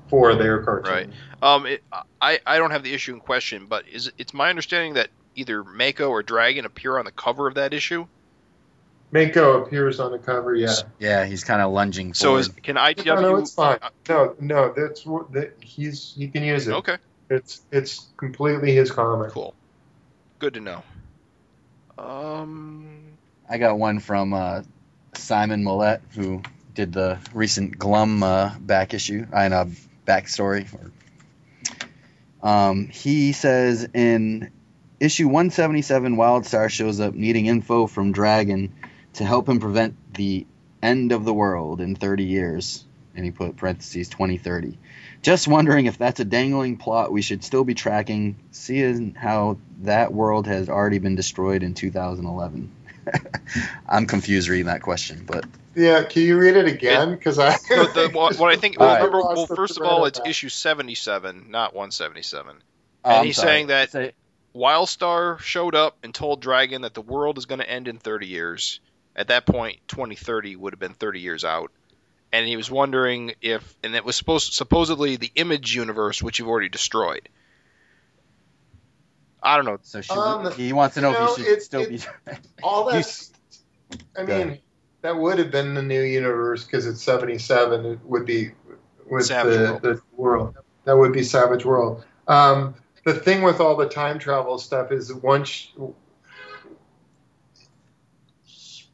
for their cartoon. Right. Um, it, I I don't have the issue in question, but is it's my understanding that either Mako or Dragon appear on the cover of that issue. Mako appears on the cover, yeah. Yeah, he's kind of lunging So forward. is can IDW? No, no, it's fine. No, no, that's what- that he's he can use it. Okay. It's it's completely his comic. Cool. Good to know. Um. I got one from uh, Simon Millette, who did the recent Glum uh, back issue and uh, backstory. Um, he says in issue 177, Wildstar shows up needing info from Dragon to help him prevent the end of the world in 30 years. And he put parentheses 2030. Just wondering if that's a dangling plot we should still be tracking, seeing how that world has already been destroyed in 2011. <laughs> I'm confused reading that question, but Yeah, can you read it again? Because I So the, <laughs> what, what I think. Well, right. remember, well, first of all, it's that. issue seventy-seven, not one seventy-seven. Oh, And I'm he's sorry. saying that- Say- Wildstar showed up and told Dragon that the world is going to end in 30 years. At that point, 2030 would have been 30 years out. And he was wondering if, and it was supposed supposedly the Image universe, which you've already destroyed. I don't know. so should Um, we, he wants to know you know, if he should it's- still it's- be. <laughs> all You that's. I mean, that would have been the new universe because it's seventy-seven. It would be with Savage the, World. the world. That would be Savage World. Um, the thing with all the time travel stuff is once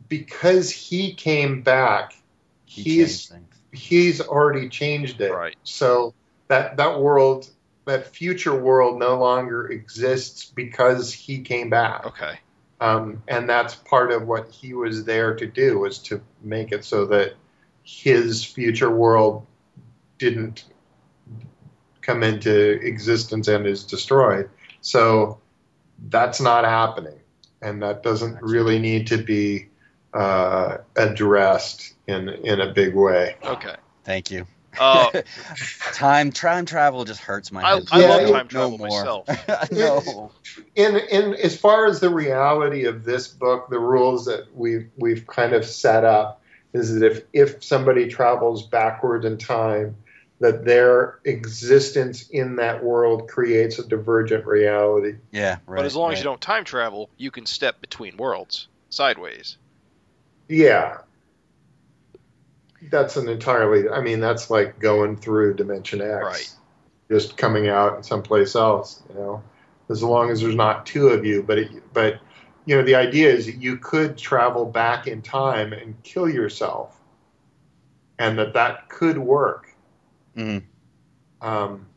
because he came back, he he's he's already changed it. Right. So that that world, that future world, no longer exists because he came back. Okay. Um, and that's part of what he was there to do was to make it so that his future world didn't come into existence and is destroyed. So that's not happening, and that doesn't really need to be uh, addressed in in a big way. Okay. Thank you. Uh, <laughs> time time travel just hurts my I, head. I Yeah, love time travel no more. myself. <laughs> no. in in as far as the reality of this book, the rules that we've we've kind of set up is that if if somebody travels backward in time, that their existence in that world creates a divergent reality. Yeah, right. but as long as you don't time travel, you can step between worlds sideways. Yeah. That's an entirely I mean, that's like going through Dimension X. Right. Just coming out in someplace else, you know. As long as there's not two of you, but it, but you know, the idea is that you could travel back in time and kill yourself. And that that could work. Mhm. Um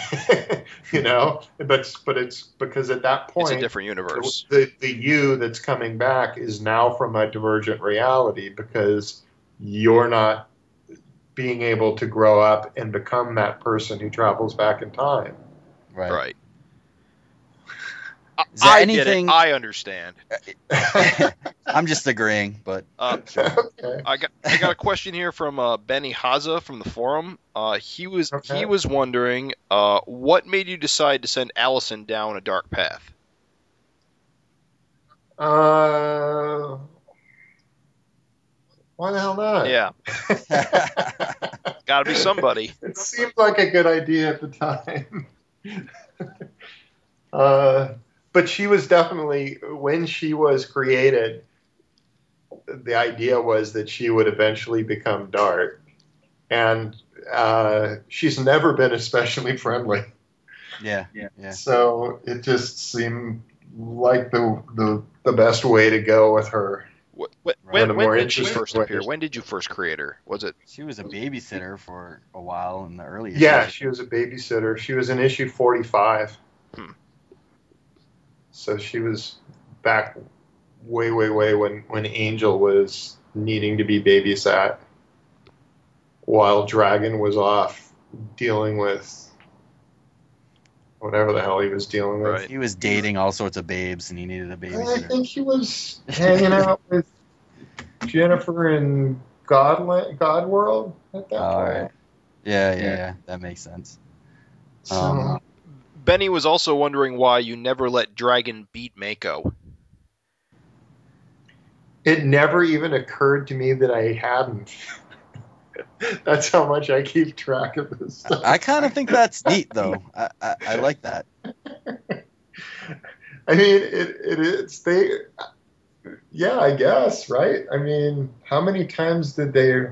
<laughs> you know, but but it's because at that point It's a different universe. the, the you that's coming back is now from a divergent reality because you're not being able to grow up and become that person who travels back in time. right. Right. I, Is there I anything- get it. I understand. <laughs> I'm just agreeing, but Uh, okay. I got I got a question here from uh, Benny Haza from the forum. Uh, he was Okay. he was wondering uh, what made you decide to send Allison down a dark path. Uh, why the hell not? Yeah, <laughs> got to be somebody. <laughs> it seemed like a good idea at the time. <laughs> uh, but she was definitely, when she was created, the idea was that she would eventually become Dart. And uh, she's never been especially friendly. yeah, yeah. So it just seemed like the, the, the best way to go with her. Wh- wh- Right. When, when did she first appear? When did you first create her? Was it She was a babysitter for a while in the early. Yeah, issues. she was a babysitter. She was in issue 45. Hmm. So she was back way, way, way when, when Angel was needing to be babysat while Dragon was off dealing with whatever the hell he was dealing with. Right. He was dating all sorts of babes, and he needed a I babysitter. think he was hanging out <laughs> with Jennifer in Godland, God World at that All point. right. Yeah, yeah, yeah. That makes sense. So, Um, Benny was also wondering why you never let Dragon beat Mako. It never even occurred to me that I hadn't. <laughs> That's how much I keep track of this stuff. I kind of think that's neat, though. I, I, I like that. <laughs> I mean, it, it is they. Yeah, I guess right. I mean, how many times did they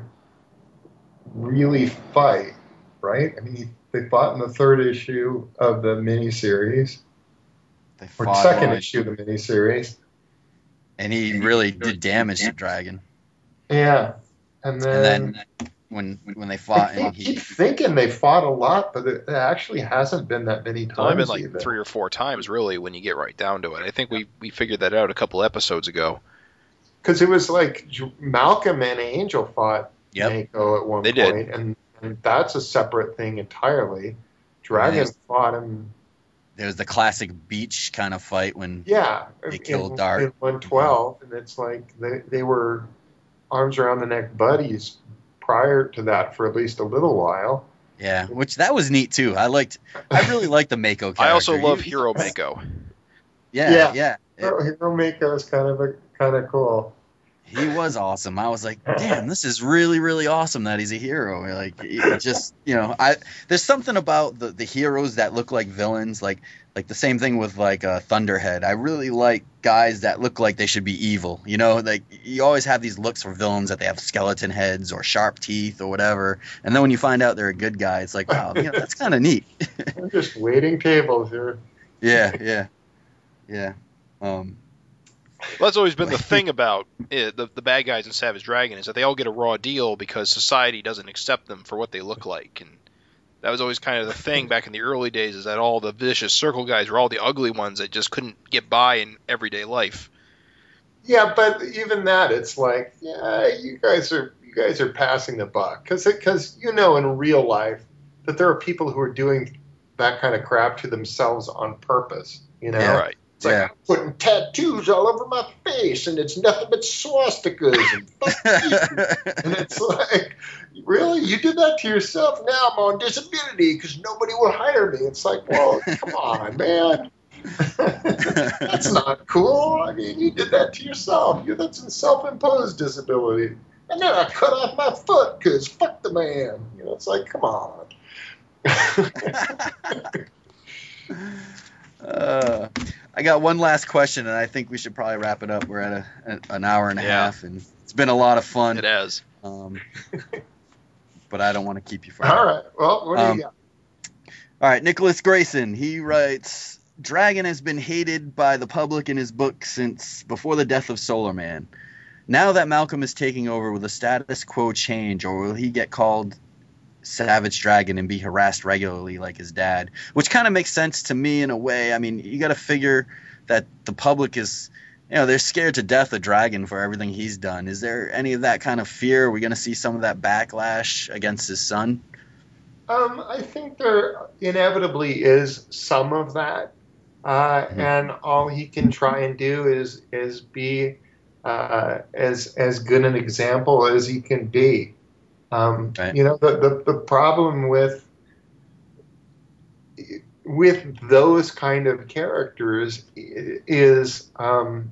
really fight? Right. I mean, they fought in the third issue of the miniseries, They or second issue of the miniseries. And he really did damage to Dragon. Yeah, and And then. then when when they fought, think- and keep he thinking they fought a lot, but it it actually hasn't been that many It's only times. been like even. three or four times, really, when you get right down to it. I think we we figured that out a couple episodes ago. because it was like Malcolm and Angel fought Yep. Mako at one They point, did. and, and that's a separate thing entirely. Dragon Yes. fought him, there was the classic beach kind of fight when yeah, They killed in, Dart. in 112, and it's like they they were arms around the neck buddies prior to that for at least a little while. yeah, which that was neat too. I liked, I really liked the Mako character. <laughs> I also love He- Hero Mako. Yeah, Yeah. yeah, It- Hero, Hero Mako is kind of a kind of cool. He was awesome. I was like, damn, this is really, really awesome that he's a hero. Like, it just you know, I there's something about the the heroes that look like villains, like like the same thing with like uh, Thunderhead. I really like guys that look like they should be evil. You know, like you always have these looks for villains that they have skeleton heads or sharp teeth or whatever, and then when you find out they're a good guy, it's like, wow, you know, that's kind of neat. <laughs> We're just waiting tables here. yeah, yeah, yeah. Um, Well, that's always been the thing about it, the the bad guys in Savage Dragon is that they all get a raw deal because society doesn't accept them for what they look like, and that was always kind of the thing back in the early days is that all the vicious circle guys were all the ugly ones that just couldn't get by in everyday life. Yeah, but even that, it's like, yeah, you guys are you guys are passing the buck because because you know in real life that there are people who are doing that kind of crap to themselves on purpose. You know, Yeah. Right. It's Yeah. I'm putting tattoos all over my face and it's nothing but swastikas and <laughs> fuck you. And it's like, really? You did that to yourself? Now I'm on disability because nobody will hire me. It's like, well, <laughs> come on, man. <laughs> that's not cool. I mean, you did that to yourself. You, that's a self-imposed disability. And then I cut off my foot because fuck the man. You know, it's like, come on. Uh, I got one last question, and I think we should probably wrap it up. We're at a, an- an hour and a Yeah. half, and it's been a lot of fun. It has. Um, but I don't want to keep you for. All right. Well, what do Um, you got? All right, Nicholas Grayson. He writes, "Dragon has been hated by the public in his book since before the death of Solar Man. Now that Malcolm is taking over, will the status quo change, or will he get called Savage Dragon and be harassed regularly like his dad? Which kind of makes sense to me in a way. I mean, you got to figure that the public is." You know, they're scared to death of Dragon for everything he's done. Is there any of that kind of fear? Are we going to see some of that backlash against his son? Um, I think there inevitably is some of that, uh, Mhm. and all he can try and do is is be uh, as as good an example as he can be. Um, Right. You know, the, the the problem with with those kind of characters is um,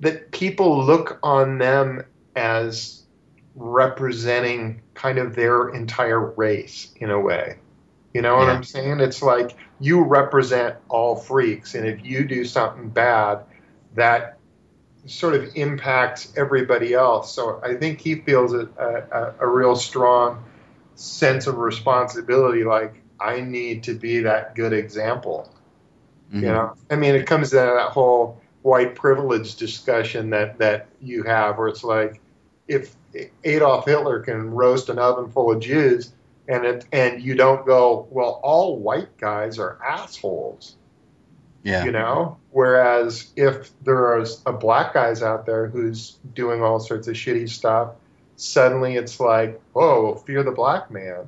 that people look on them as representing kind of their entire race in a way. You know what Yeah. I'm saying? It's like you represent all freaks, and if you do something bad, that sort of impacts everybody else. So I think he feels a, a, a real strong sense of responsibility like, I need to be that good example. Mhm. You know, I mean, it comes to that whole white privilege discussion that that you have, where it's like, if Adolf Hitler can roast an oven full of Jews, and it and you don't go, well, all white guys are assholes, Yeah. you know. Whereas if there is a black guys out there who's doing all sorts of shitty stuff, suddenly it's like, oh, fear the black man.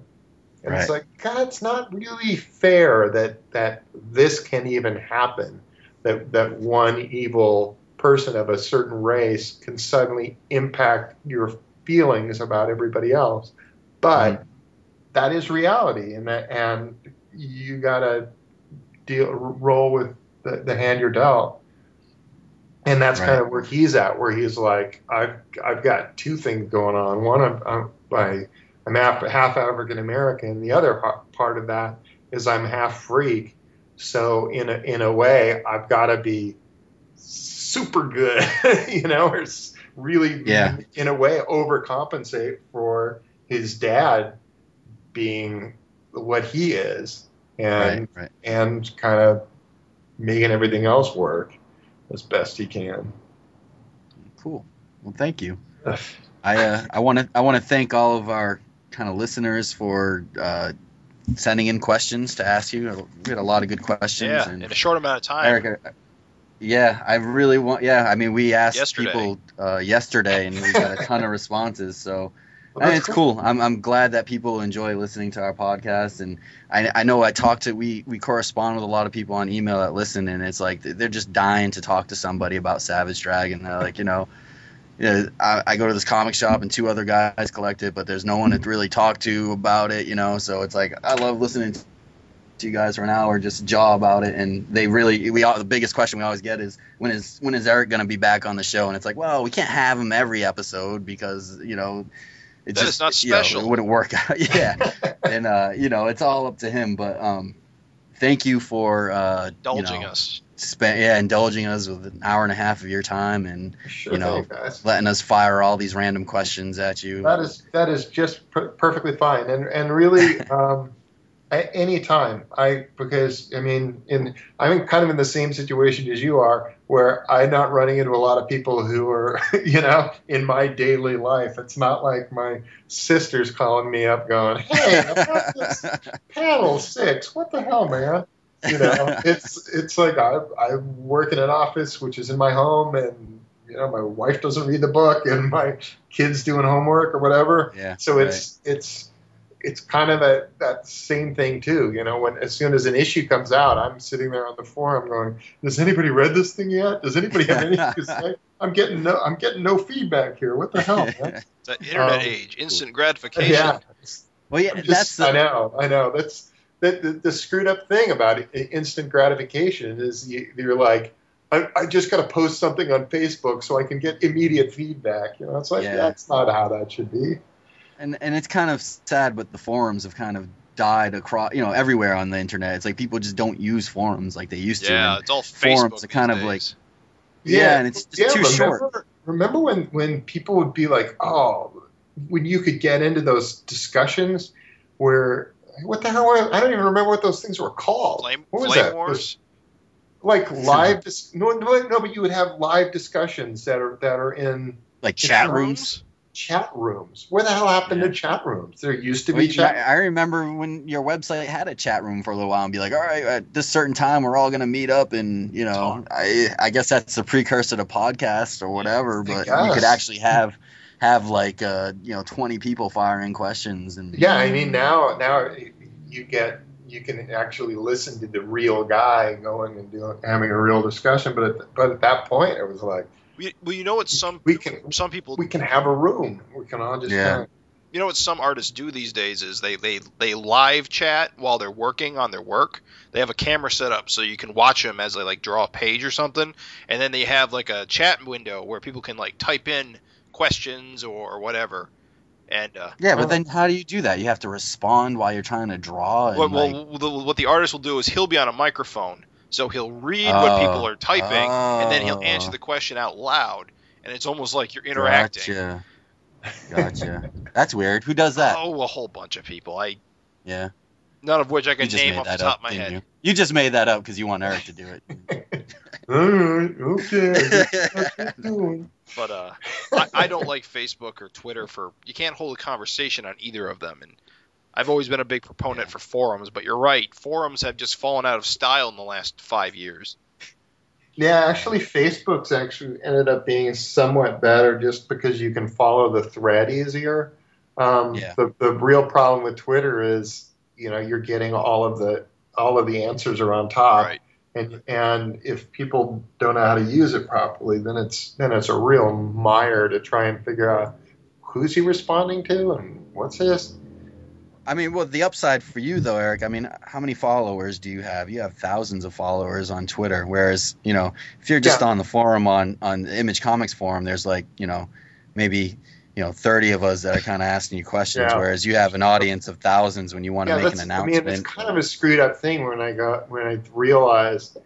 And it's like, God, it's not really fair that that this can even happen. That that one evil person of a certain race can suddenly impact your feelings about everybody else. But mm-hmm. that is reality, and that and you gotta deal roll with the, the hand you're dealt. And that's Right. kind of where he's at, where he's like, I've I've got two things going on. One, I'm I'm, I, I'm half, half African American. The other part of that is I'm half freak. So in a in a way, I've got to be super good, <laughs> you know, or really, Yeah. in a way, overcompensate for his dad being what he is, and Right. Right. and kind of making everything else work as best he can. Cool. Well, thank you. I uh, I want to I want to thank all of our kind of listeners for uh, sending in questions to ask you. We had a lot of good questions. Yeah, and in a short amount of time. Erik, yeah, I really want. Yeah, I mean, we asked Yesterday. people uh, yesterday, and we got a ton of responses. So Well, I mean, that's it's cool. I'm I'm glad that people enjoy listening to our podcast, and I I know I talk to we we correspond with a lot of people on email that listen, and it's like they're just dying to talk to somebody about Savage Dragon. They're like, you know. You know, I, I go to this comic shop and two other guys collect it, but there's no one to really talk to about it, you know. So it's like I love listening to you guys for an hour, just jaw about it. And they really, we all, the biggest question we always get is when is when is Erik going to be back on the show? And it's like, well, we can't have him every episode because you know it That just is not you know, special. it wouldn't work out. <laughs> yeah, <laughs> and uh, you know it's all up to him. But um, thank you for uh, Indulging you know, us. Spend, yeah, indulging us with an hour and a half of your time and Sure you know, thing, letting us fire all these random questions at you. That is that is just per- perfectly fine, and and really, <laughs> um, at any time, I because I mean, in I'm kind of in the same situation as you are, where I'm not running into a lot of people who are, <laughs> you know, in my daily life. It's not like my sister's calling me up, going, "Hey, about this <laughs> panel six, what the hell, man?" You know, it's it's like I I work in an office which is in my home, and you know my wife doesn't read the book and my kids doing homework or whatever. Yeah. So it's it's it's kind of a, that same thing too. You know, when as soon as an issue comes out, I'm sitting there on the forum going, "Has anybody read this thing yet? Does anybody have anything <laughs> to say?" I'm getting no I'm getting no feedback here. What the hell? Man? <laughs> It's that internet Um, age, instant gratification. yeah. Well, yeah, just- that's the, I know, I know. That's the, the, the screwed up thing about it, instant gratification is you, you're like, I, I just got to post something on Facebook so I can get immediate feedback. You know, it's like Yeah. that's not how that should be. And and it's kind of sad, but the forums have kind of died across, you know, everywhere on the internet. It's like people just don't use forums like they used to. Yeah, it's all forums Facebook. are kind these of like- days. Yeah, and it's just too remember, short. Remember when when people would be like, oh, when you could get into those discussions where what the hell? Were, I don't even remember what those things were called. Flame, what was flame that? wars. Like live, dis- no, no, no, but you would have live discussions that are that are in like chat rooms. Chat rooms. Where the hell happened Yeah. to chat rooms? There used to be you- chat. I I remember when your website had a chat room for a little while and be like, all right, at this certain time, we're all going to meet up. And, you know, I, I guess that's the precursor to podcast or whatever, but you could actually have, have like, uh, you know, 20 people firing questions. and Yeah, I mean now now you get you can actually listen to the real guy going and doing having a real discussion. But at, but at that point, it was like We, well, you know what some we can some people we can have a room. We can all just Yeah. kind of, you know what some artists do these days is they they they live chat while they're working on their work. They have a camera set up so you can watch them as they like draw a page or something, and then they have like a chat window where people can like type in questions or whatever. And uh, Yeah, but then how do you do that? You have to respond while you're trying to draw. And what, like, well, the, what the artist will do is he'll be on a microphone, so he'll read what Oh. people are typing, and then he'll answer Oh. the question out loud, and it's almost like you're interacting. Gotcha. Gotcha. That's weird. Who does that? Oh, a whole bunch of people. I Yeah. none of which I You can just name made off the that top up, of my head. you? You just made that up because you want Erik to do it. <laughs> all right, okay. that's what you're <laughs> doing. But uh, I, I don't like Facebook or Twitter for you can't hold a conversation on either of them. And I've always been a big proponent for forums, but you're right, forums have just fallen out of style in the last five years. Yeah, actually, Facebook's actually ended up being somewhat better just because you can follow the thread easier. Um, Yeah. the, the real problem with Twitter is, you know, you're getting all of the all of the answers are on top, Right. and and if people don't know how to use it properly, then it's then it's a real mire to try and figure out who's he responding to and what's his. I mean, well, the upside for you though, Erik. I mean, how many followers do you have? You have thousands of followers on Twitter. Whereas, you know, if you're just Yeah. on the forum on on the Image Comics forum, there's like, you know, maybe you know, 30 of us that are kind of asking you questions. Yeah. Whereas you have an audience of thousands when you want to Yeah, make an announcement. I mean, it's kind of a screwed up thing when I got when I realized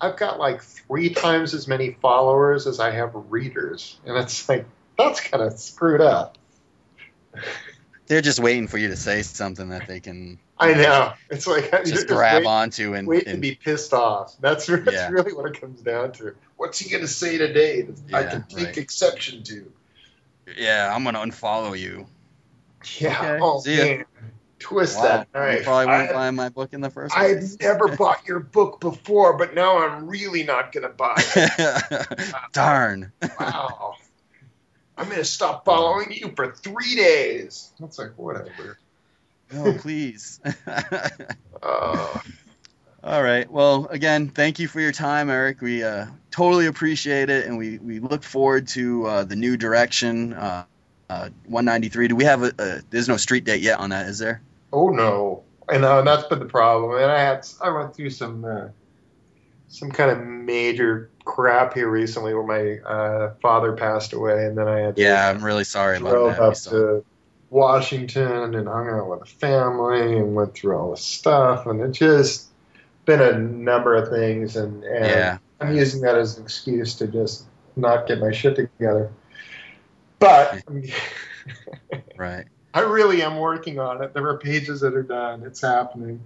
I've got like three times as many followers as I have readers, and it's like that's kind of screwed up. They're just waiting for you to say something that they can I know. It's like you're just grab wait, onto and, wait to and be pissed off. That's, that's Yeah. really what it comes down to. What's he going to say today that I can take right. exception to? yeah, I'm gonna unfollow you. Yeah. Okay, Oh see ya. man, twist Wow, that you probably won't buy my book in the first place. I've never <laughs> bought your book before, but now I'm really not going to buy it. <laughs> Darn. Wow. I'm going to stop following you for three days. That's like, whatever. No, <laughs> please. Uh, All right. Well, again, thank you for your time, Erik. We uh, totally appreciate it, and we, we look forward to uh, the new direction. Uh, uh, 193. Do we have a, a? There's no street date yet on that, is there? oh, no. And uh, that's been the problem. And I had, I went through some, uh, some kind of major crap here recently where my uh, father passed away, and then I had to Yeah, I'm really sorry about that. Up to Washington and hung out with the family and went through all this stuff, and it just been a number of things, and, and Yeah. I'm using that as an excuse to just not get my shit together. But <laughs> Right. <laughs> I really am working on it. There are pages that are done. It's happening.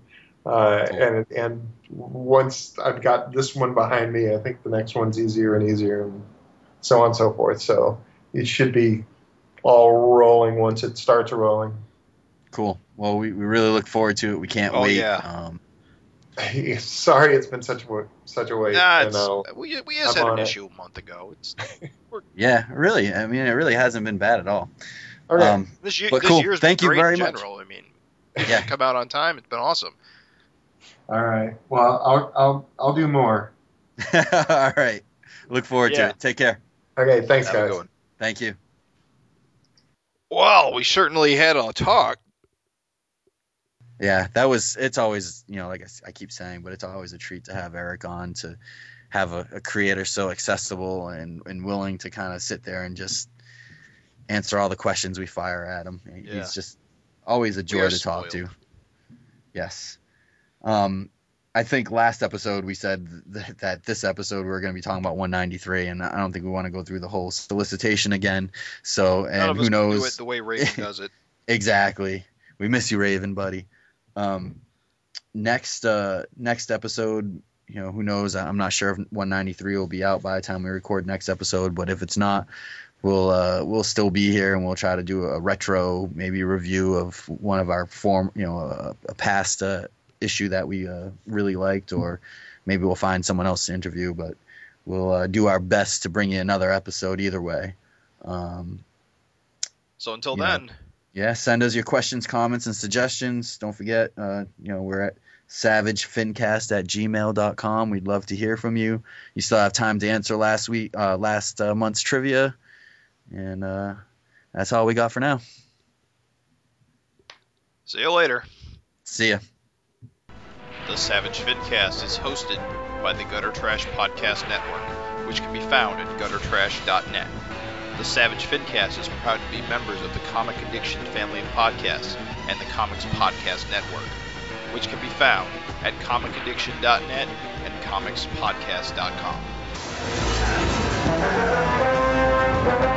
Uh, and and once I've got this one behind me, I think the next one's easier and easier, and so on and so forth. So it should be all rolling once it starts rolling. Cool. Well, we, we really look forward to it. We can't Oh, wait. yeah. Um, <laughs> Sorry, it's been such a such a wait. Nah, it's, I'll- we we just I'm had an it. issue a month ago. It's <laughs> Yeah, really. I mean, it really hasn't been bad at all. okay. Um, this year. But this cool. year's Thank been you great very in much. general. I mean, Yeah. come out on time. It's been awesome. All right. Well, I'll I'll I'll do more. <laughs> all right. Look forward Yeah. to it. Take care. Okay. Thanks, Have guys. Thank you. Well, we certainly had a talk. Yeah, that was. It's always, you know, like I keep saying, but it's always a treat to have Erik on to have a, a creator so accessible and, and willing to kind of sit there and just answer all the questions we fire at him. He- Yeah. He's just always a joy are to talk to. Yes. Um, I think last episode we said th- that this episode we are going to be talking about 193, and I don't think we want to go through the whole solicitation again. So, and who knows? do it the way Raven <laughs> does it. Exactly. We miss you, Raven, buddy. Um, next, uh, next episode, you know, who knows? I'm not sure if 193 will be out by the time we record next episode, but if it's not, we'll uh, we'll still be here and we'll try to do a retro, maybe review of one of our form, you know, a, a past uh, issue that we uh, really liked, or maybe we'll find someone else to interview. But we'll uh, do our best to bring you another episode either way. Um, So until then, yeah, send us your questions, comments, and suggestions. Don't forget, uh, you know, we're at savagefincast at gmail.com. We'd love to hear from you. You still have time to answer last week, uh, last uh, month's trivia. And uh, that's all we got for now. see you later. See ya. The Savage Fincast is hosted by the Gutter Trash Podcast Network, which can be found at guttertrash.net. The Savage Fincast is proud to be members of the Comic Addiction family of podcasts and the Comics Podcast Network, which can be found at comicaddiction.net and comicspodcast.com.